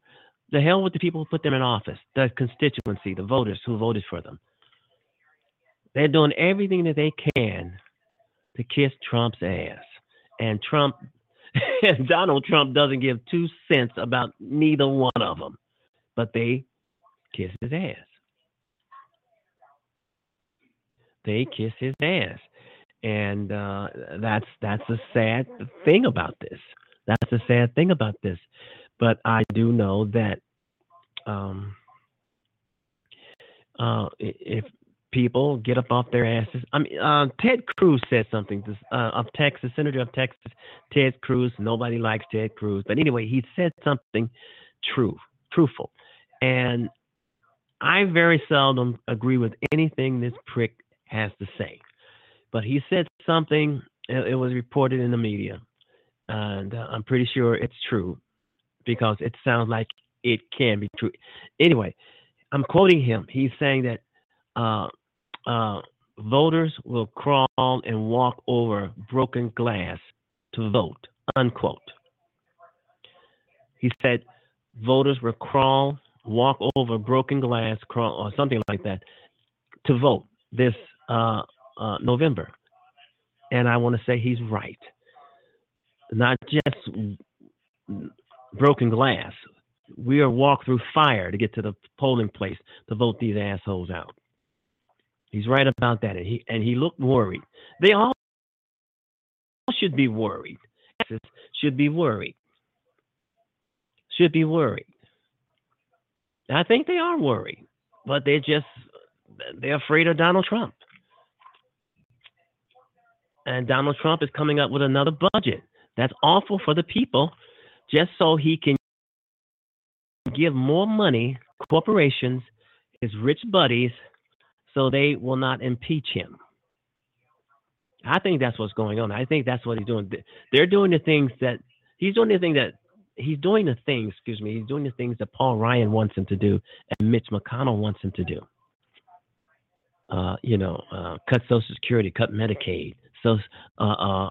The hell with the people who put them in office, the constituency, the voters who voted for them. They're doing everything that they can to kiss Trump's ass. And Trump, [laughs] and Donald Trump doesn't give two cents about neither one of them, but they kiss his ass. They kiss his ass, and uh, that's that's a sad thing about this. That's a sad thing about this. But I do know that um, uh, if people get up off their asses. I mean, uh, Ted Cruz said something this, uh, of Texas, Senator of Texas, Ted Cruz. Nobody likes Ted Cruz, but anyway, he said something true, truthful, and I very seldom agree with anything this prick has to say. But he said something. It was reported in the media, and uh, I'm pretty sure it's true because it sounds like it can be true. Anyway, I'm quoting him. He's saying that uh, uh, voters will crawl and walk over broken glass to vote, unquote. He said voters will crawl, walk over broken glass, crawl, or something like that, to vote this uh, uh, November. And I want to say he's right. Not just broken glass. We are walk through fire to get to the polling place to vote these assholes out. He's right about that, and he and he looked worried. They all should be worried. Should be worried. Should be worried. I think they are worried, but they're just they're afraid of Donald Trump. And Donald Trump is coming up with another budget. That's awful for the people, just so he can give more money corporations, his rich buddies, so they will not impeach him. I think that's what's going on. I think that's what he's doing. They're doing the things that he's doing the thing that he's doing the things, excuse me, he's doing the things that Paul Ryan wants him to do and Mitch McConnell wants him to do. Uh, you know, uh, cut Social Security, cut Medicaid, so uh,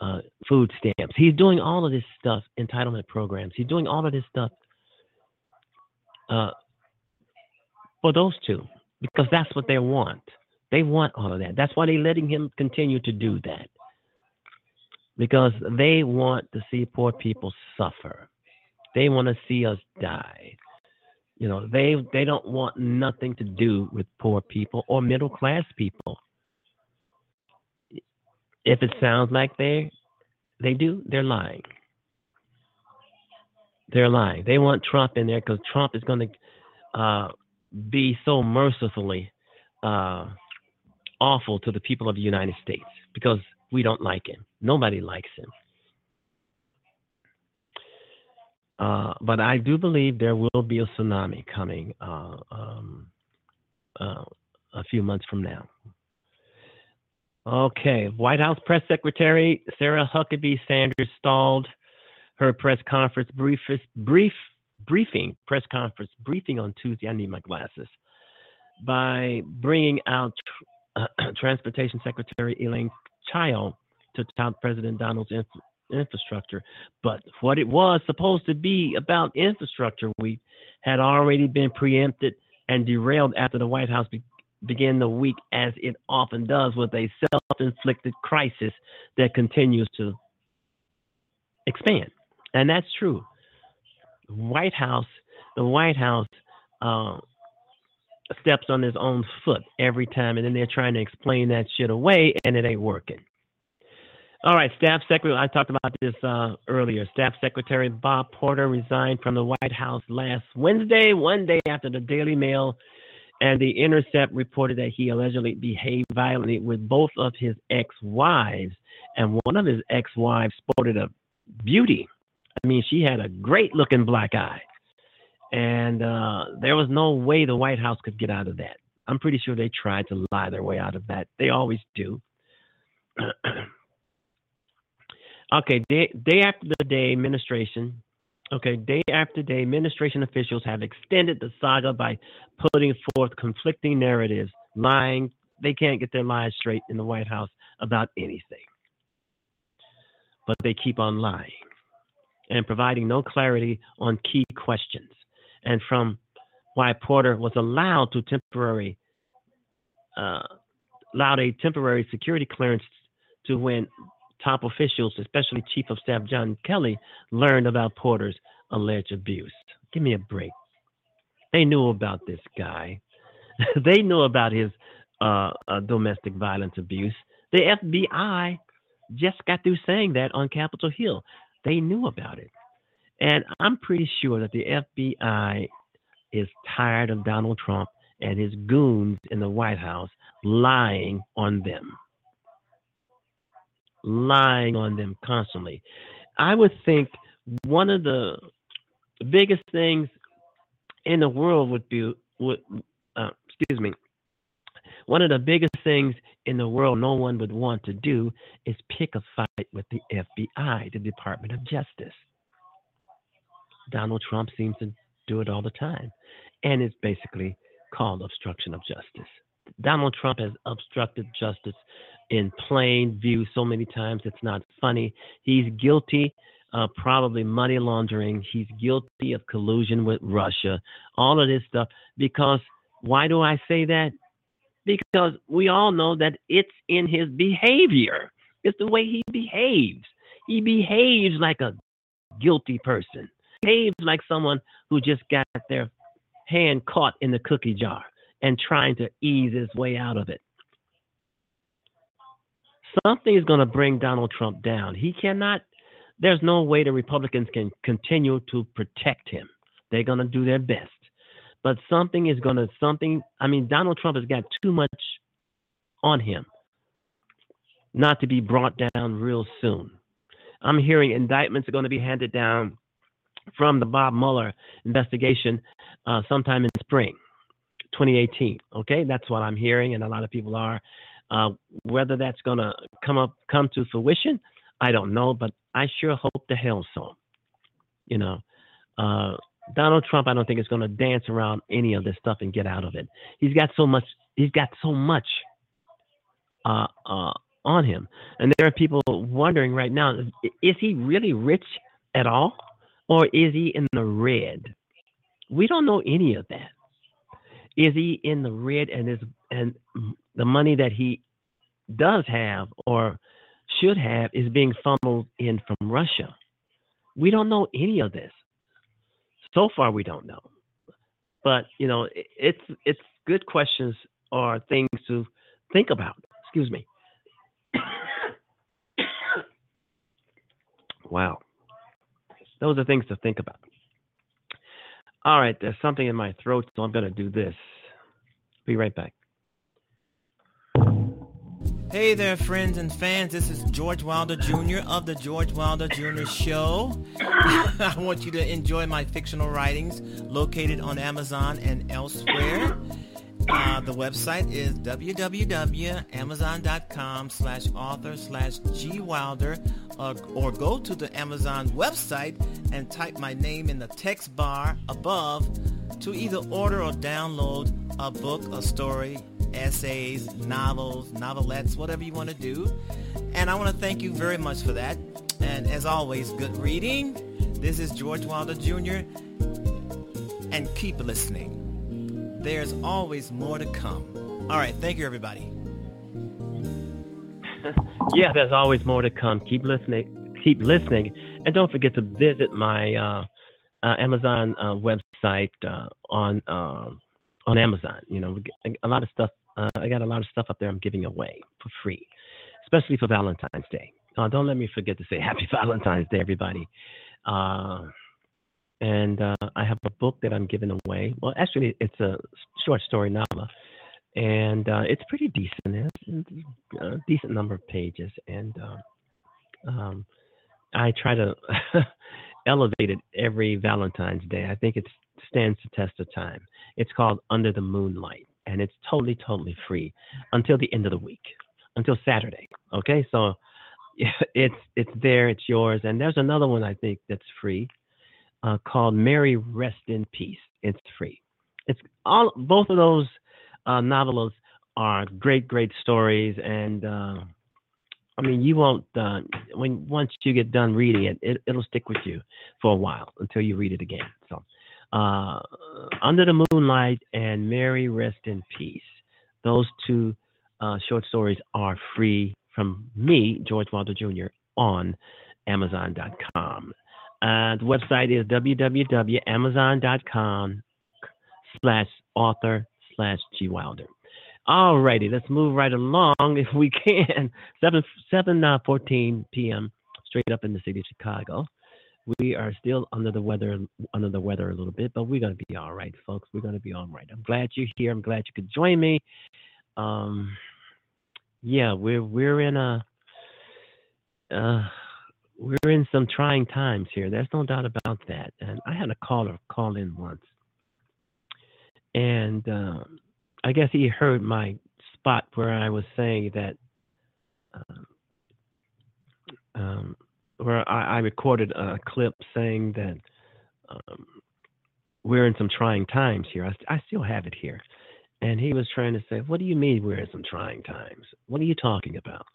uh, food stamps. He's doing all of this stuff, entitlement programs. He's doing all of this stuff uh, for those two because that's what they want. They want all of that. That's why they're letting him continue to do that. Because they want to see poor people suffer. They want to see us die. You know, they they don't want nothing to do with poor people or middle class people. If it sounds like they they do, they're lying. They're lying. They want Trump in there because Trump is going to uh, be so mercifully uh, awful to the people of the United States because we don't like him. Nobody likes him. Uh, but I do believe there will be a tsunami coming uh, um, uh, a few months from now. Okay, White House Press Secretary Sarah Huckabee Sanders stalled her press conference brief, brief briefing, press conference briefing on Tuesday. I need my glasses. By bringing out uh, [clears throat] Transportation Secretary Elaine Chao to tout President Donald's inf- infrastructure. But what it was supposed to be about infrastructure week had already been preempted and derailed after the White House be- began the week, as it often does, with a self inflicted crisis that continues to expand. And that's true. White House, the White House uh, steps on his own foot every time, and then they're trying to explain that shit away, and it ain't working. All right, Staff Secretary, I talked about this uh, earlier. Staff Secretary Bob Porter resigned from the White House last Wednesday, one day after the Daily Mail and The Intercept reported that he allegedly behaved violently with both of his ex wives, and one of his ex wives sported a beauty I mean, she had a great looking black eye. And uh, there was no way the White House could get out of that. I'm pretty sure they tried to lie their way out of that. They always do. [clears throat] okay, day, day after the day, administration. Okay, day after day, administration officials have extended the saga by putting forth conflicting narratives, lying. They can't get their lies straight in the White House about anything. But they keep on lying and providing no clarity on key questions, and from why Porter was allowed to temporary uh, allowed a temporary security clearance to when top officials, especially Chief of Staff John Kelly, learned about Porter's alleged abuse. Give me a break. They knew about this guy. [laughs] they knew about his uh, uh, domestic violence abuse. The FBI just got through saying that on Capitol Hill. They knew about it. And I'm pretty sure that the FBI is tired of Donald Trump and his goons in the White House lying on them. Lying on them constantly. I would think one of the biggest things in the world would be, would, uh, excuse me, one of the biggest things in the world no one would want to do is pick a fight with the FBI, the Department of Justice. Donald Trump seems to do it all the time. And it's basically called obstruction of justice. Donald Trump has obstructed justice in plain view so many times it's not funny. He's guilty probably money laundering. He's guilty of collusion with Russia, all of this stuff. Because why do I say that? Because we all know that it's in his behavior, it's the way he behaves. He behaves like a guilty person behaves like someone who just got their hand caught in the cookie jar and trying to ease his way out of it. Something is going to bring Donald Trump down. He cannot, there's no way the Republicans can continue to protect him. They're going to do their best. But something is going to, something, I mean, Donald Trump has got too much on him not to be brought down real soon. I'm hearing indictments are going to be handed down from the Bob Mueller investigation uh, sometime in spring 2018. Okay, that's what I'm hearing, and a lot of people are. Uh, whether that's going to come up, come to fruition, I don't know, but I sure hope the hell so. You know, uh, Donald Trump, I don't think is going to dance around any of this stuff and get out of it. He's got so much. He's got so much uh, uh, on him, and there are people wondering right now: is he really rich at all? or is he in the red? We don't know any of that. Is he in the red and is and the money that he does have or should have is being funneled in from Russia? We don't know any of this. So far, we don't know. But you know, it's it's good questions or things to think about. Excuse me. [coughs] wow. Those are things to think about. All right, there's something in my throat, so I'm going to do this. Be right back. Hey there, friends and fans. This is George Wilder Jr. of The George Wilder Jr. Show. [laughs] I want you to enjoy my fictional writings located on Amazon and elsewhere. Uh, the website is www.amazon.com slash author slash gwilder uh, or go to the Amazon website and type my name in the text bar above to either order or download a book, a story, essays, novels, novelettes, whatever you want to do. And I want to thank you very much for that. And as always, good reading. This is George Wilder Jr. And keep listening there's always more to come. All right, thank you, everybody. [laughs] yeah, there's always more to come. Keep listening. Keep listening, and don't forget to visit my uh, uh, Amazon uh, website uh, on um, on Amazon. You know, a lot of stuff. Uh, I got a lot of stuff up there. I'm giving away for free, especially for Valentine's Day. Uh, don't let me forget to say [laughs] Happy Valentine's Day, everybody and uh, I have a book that I'm giving away. Well, actually, it's a short story novel, and uh, it's pretty decent. It's a decent number of pages, and uh, um, I try to [laughs] elevate it every Valentine's Day. I think it stands the test of time. It's called Under the Moonlight, and it's totally, totally free until the end of the week, until Saturday. Okay, so [laughs] it's it's there, it's yours, and there's another one I think that's free uh, called Mary Rest in Peace. It's free. It's all both of those uh, novels are great, great stories, and uh, I mean, you won't uh, when once you get done reading it, it, it'll stick with you for a while until you read it again. So, uh, Under the Moonlight and Mary Rest in Peace, those two uh, short stories are free from me, George Wilder Jr., on Amazon.com. Uh, the website is www.amazon.com slash author slash G Wilder. All righty, let's move right along [laughs] if we can. 7 7 uh, 14 p.m. straight up in the city of Chicago. We are still under the weather under the weather a little bit, but we're gonna be all right, folks. We're gonna be all right. I'm glad you're here. I'm glad you could join me. Um, yeah, we're we're in a uh, we're in some trying times here. There's no doubt about that. And I had a caller call in once, and um, I guess he heard my spot where I was saying that, um, um, where I, I, recorded a clip saying that um, we're in some trying times here. I, I still have it here. And he was trying to say, What do you mean we're in some trying times? What are you talking about?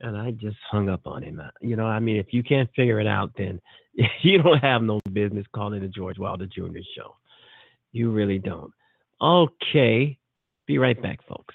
And I just hung up on him. You know, I mean, if you can't figure it out, then [laughs] you don't have no business calling the George Wilder Jr. show. You really don't. Okay. Be right back, folks.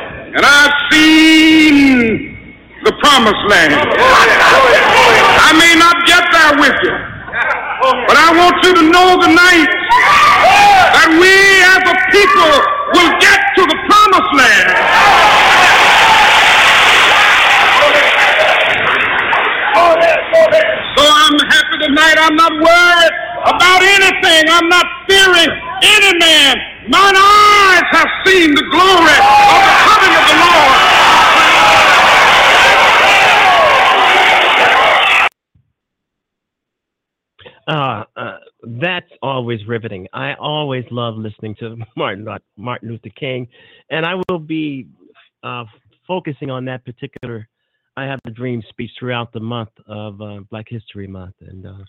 and I've seen the promised land. I may not get there with you, but I want you to know tonight that we as a people will get to the promised land. So I'm happy tonight. I'm not worried about anything. I'm not fearing any man. Mine eyes have seen the glory of the coming of the Lord. Uh, uh, that's always riveting. I always love listening to [laughs] Martin Martin Luther King, and I will be uh, focusing on that particular I have a dream speech throughout the month of uh, Black History Month, and uh,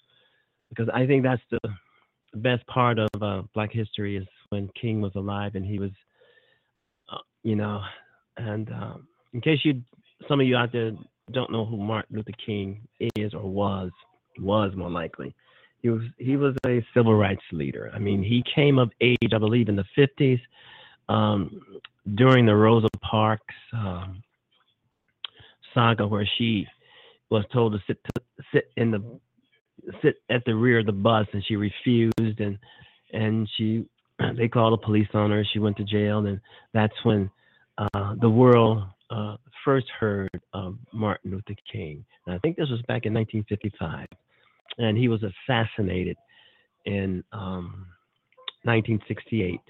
because I think that's the best part of uh, Black History is when King was alive and he was, uh, you know, and um, in case you, some of you out there don't know who Martin Luther King is or was, was more likely, he was he was a civil rights leader. I mean, he came of age, I believe, in the 50s um, during the Rosa Parks. Um, saga where she was told to sit sit in the sit at the rear of the bus and she refused and and she [clears throat] they called the police on her. She went to jail. And that's when uh, the world uh, first heard of Martin Luther King. And I think this was back in 1955 and he was assassinated in um, 1968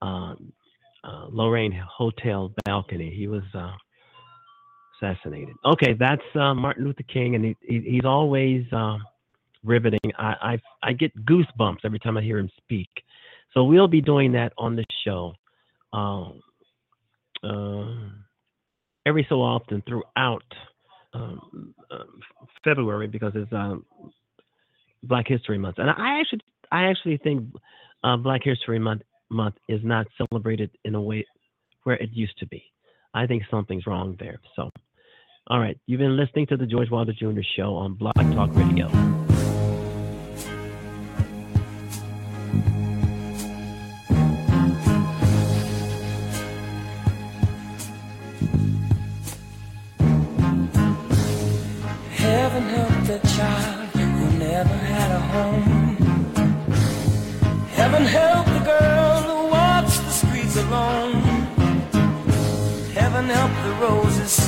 um, uh, Lorraine Hotel balcony. He was uh, assassinated. Okay, that's uh, Martin Luther King, and he, he, he's always uh, riveting. I, I I get goosebumps every time I hear him speak. So we'll be doing that on the show um, uh, every so often throughout um, uh, February because it's um, Black History Month, and I actually I actually think uh, Black History Month month is not celebrated in a way where it used to be. I think something's wrong there. So. All right, you've been listening to the George Wilder Jr. Show on Blog Talk Radio. Heaven help the child who never had a home. Heaven help the girl who walks the streets alone. Heaven help the roses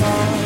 help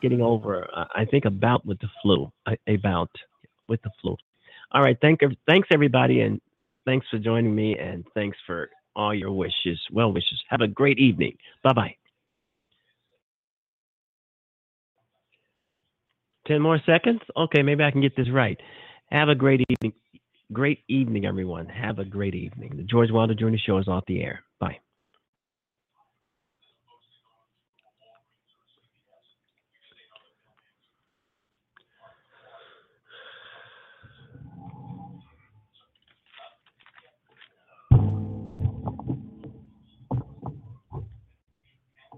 getting over, uh, I think, about with the flu. A, a with the flu. All right, thank, thanks everybody, and thanks for joining me, and thanks for all your wishes, well wishes. Have a great evening. Bye bye. 10 more seconds? Okay, maybe I can get this right. Have a great evening. Great evening, everyone. Have a great evening. The George Wilder Jr. Show is off the air.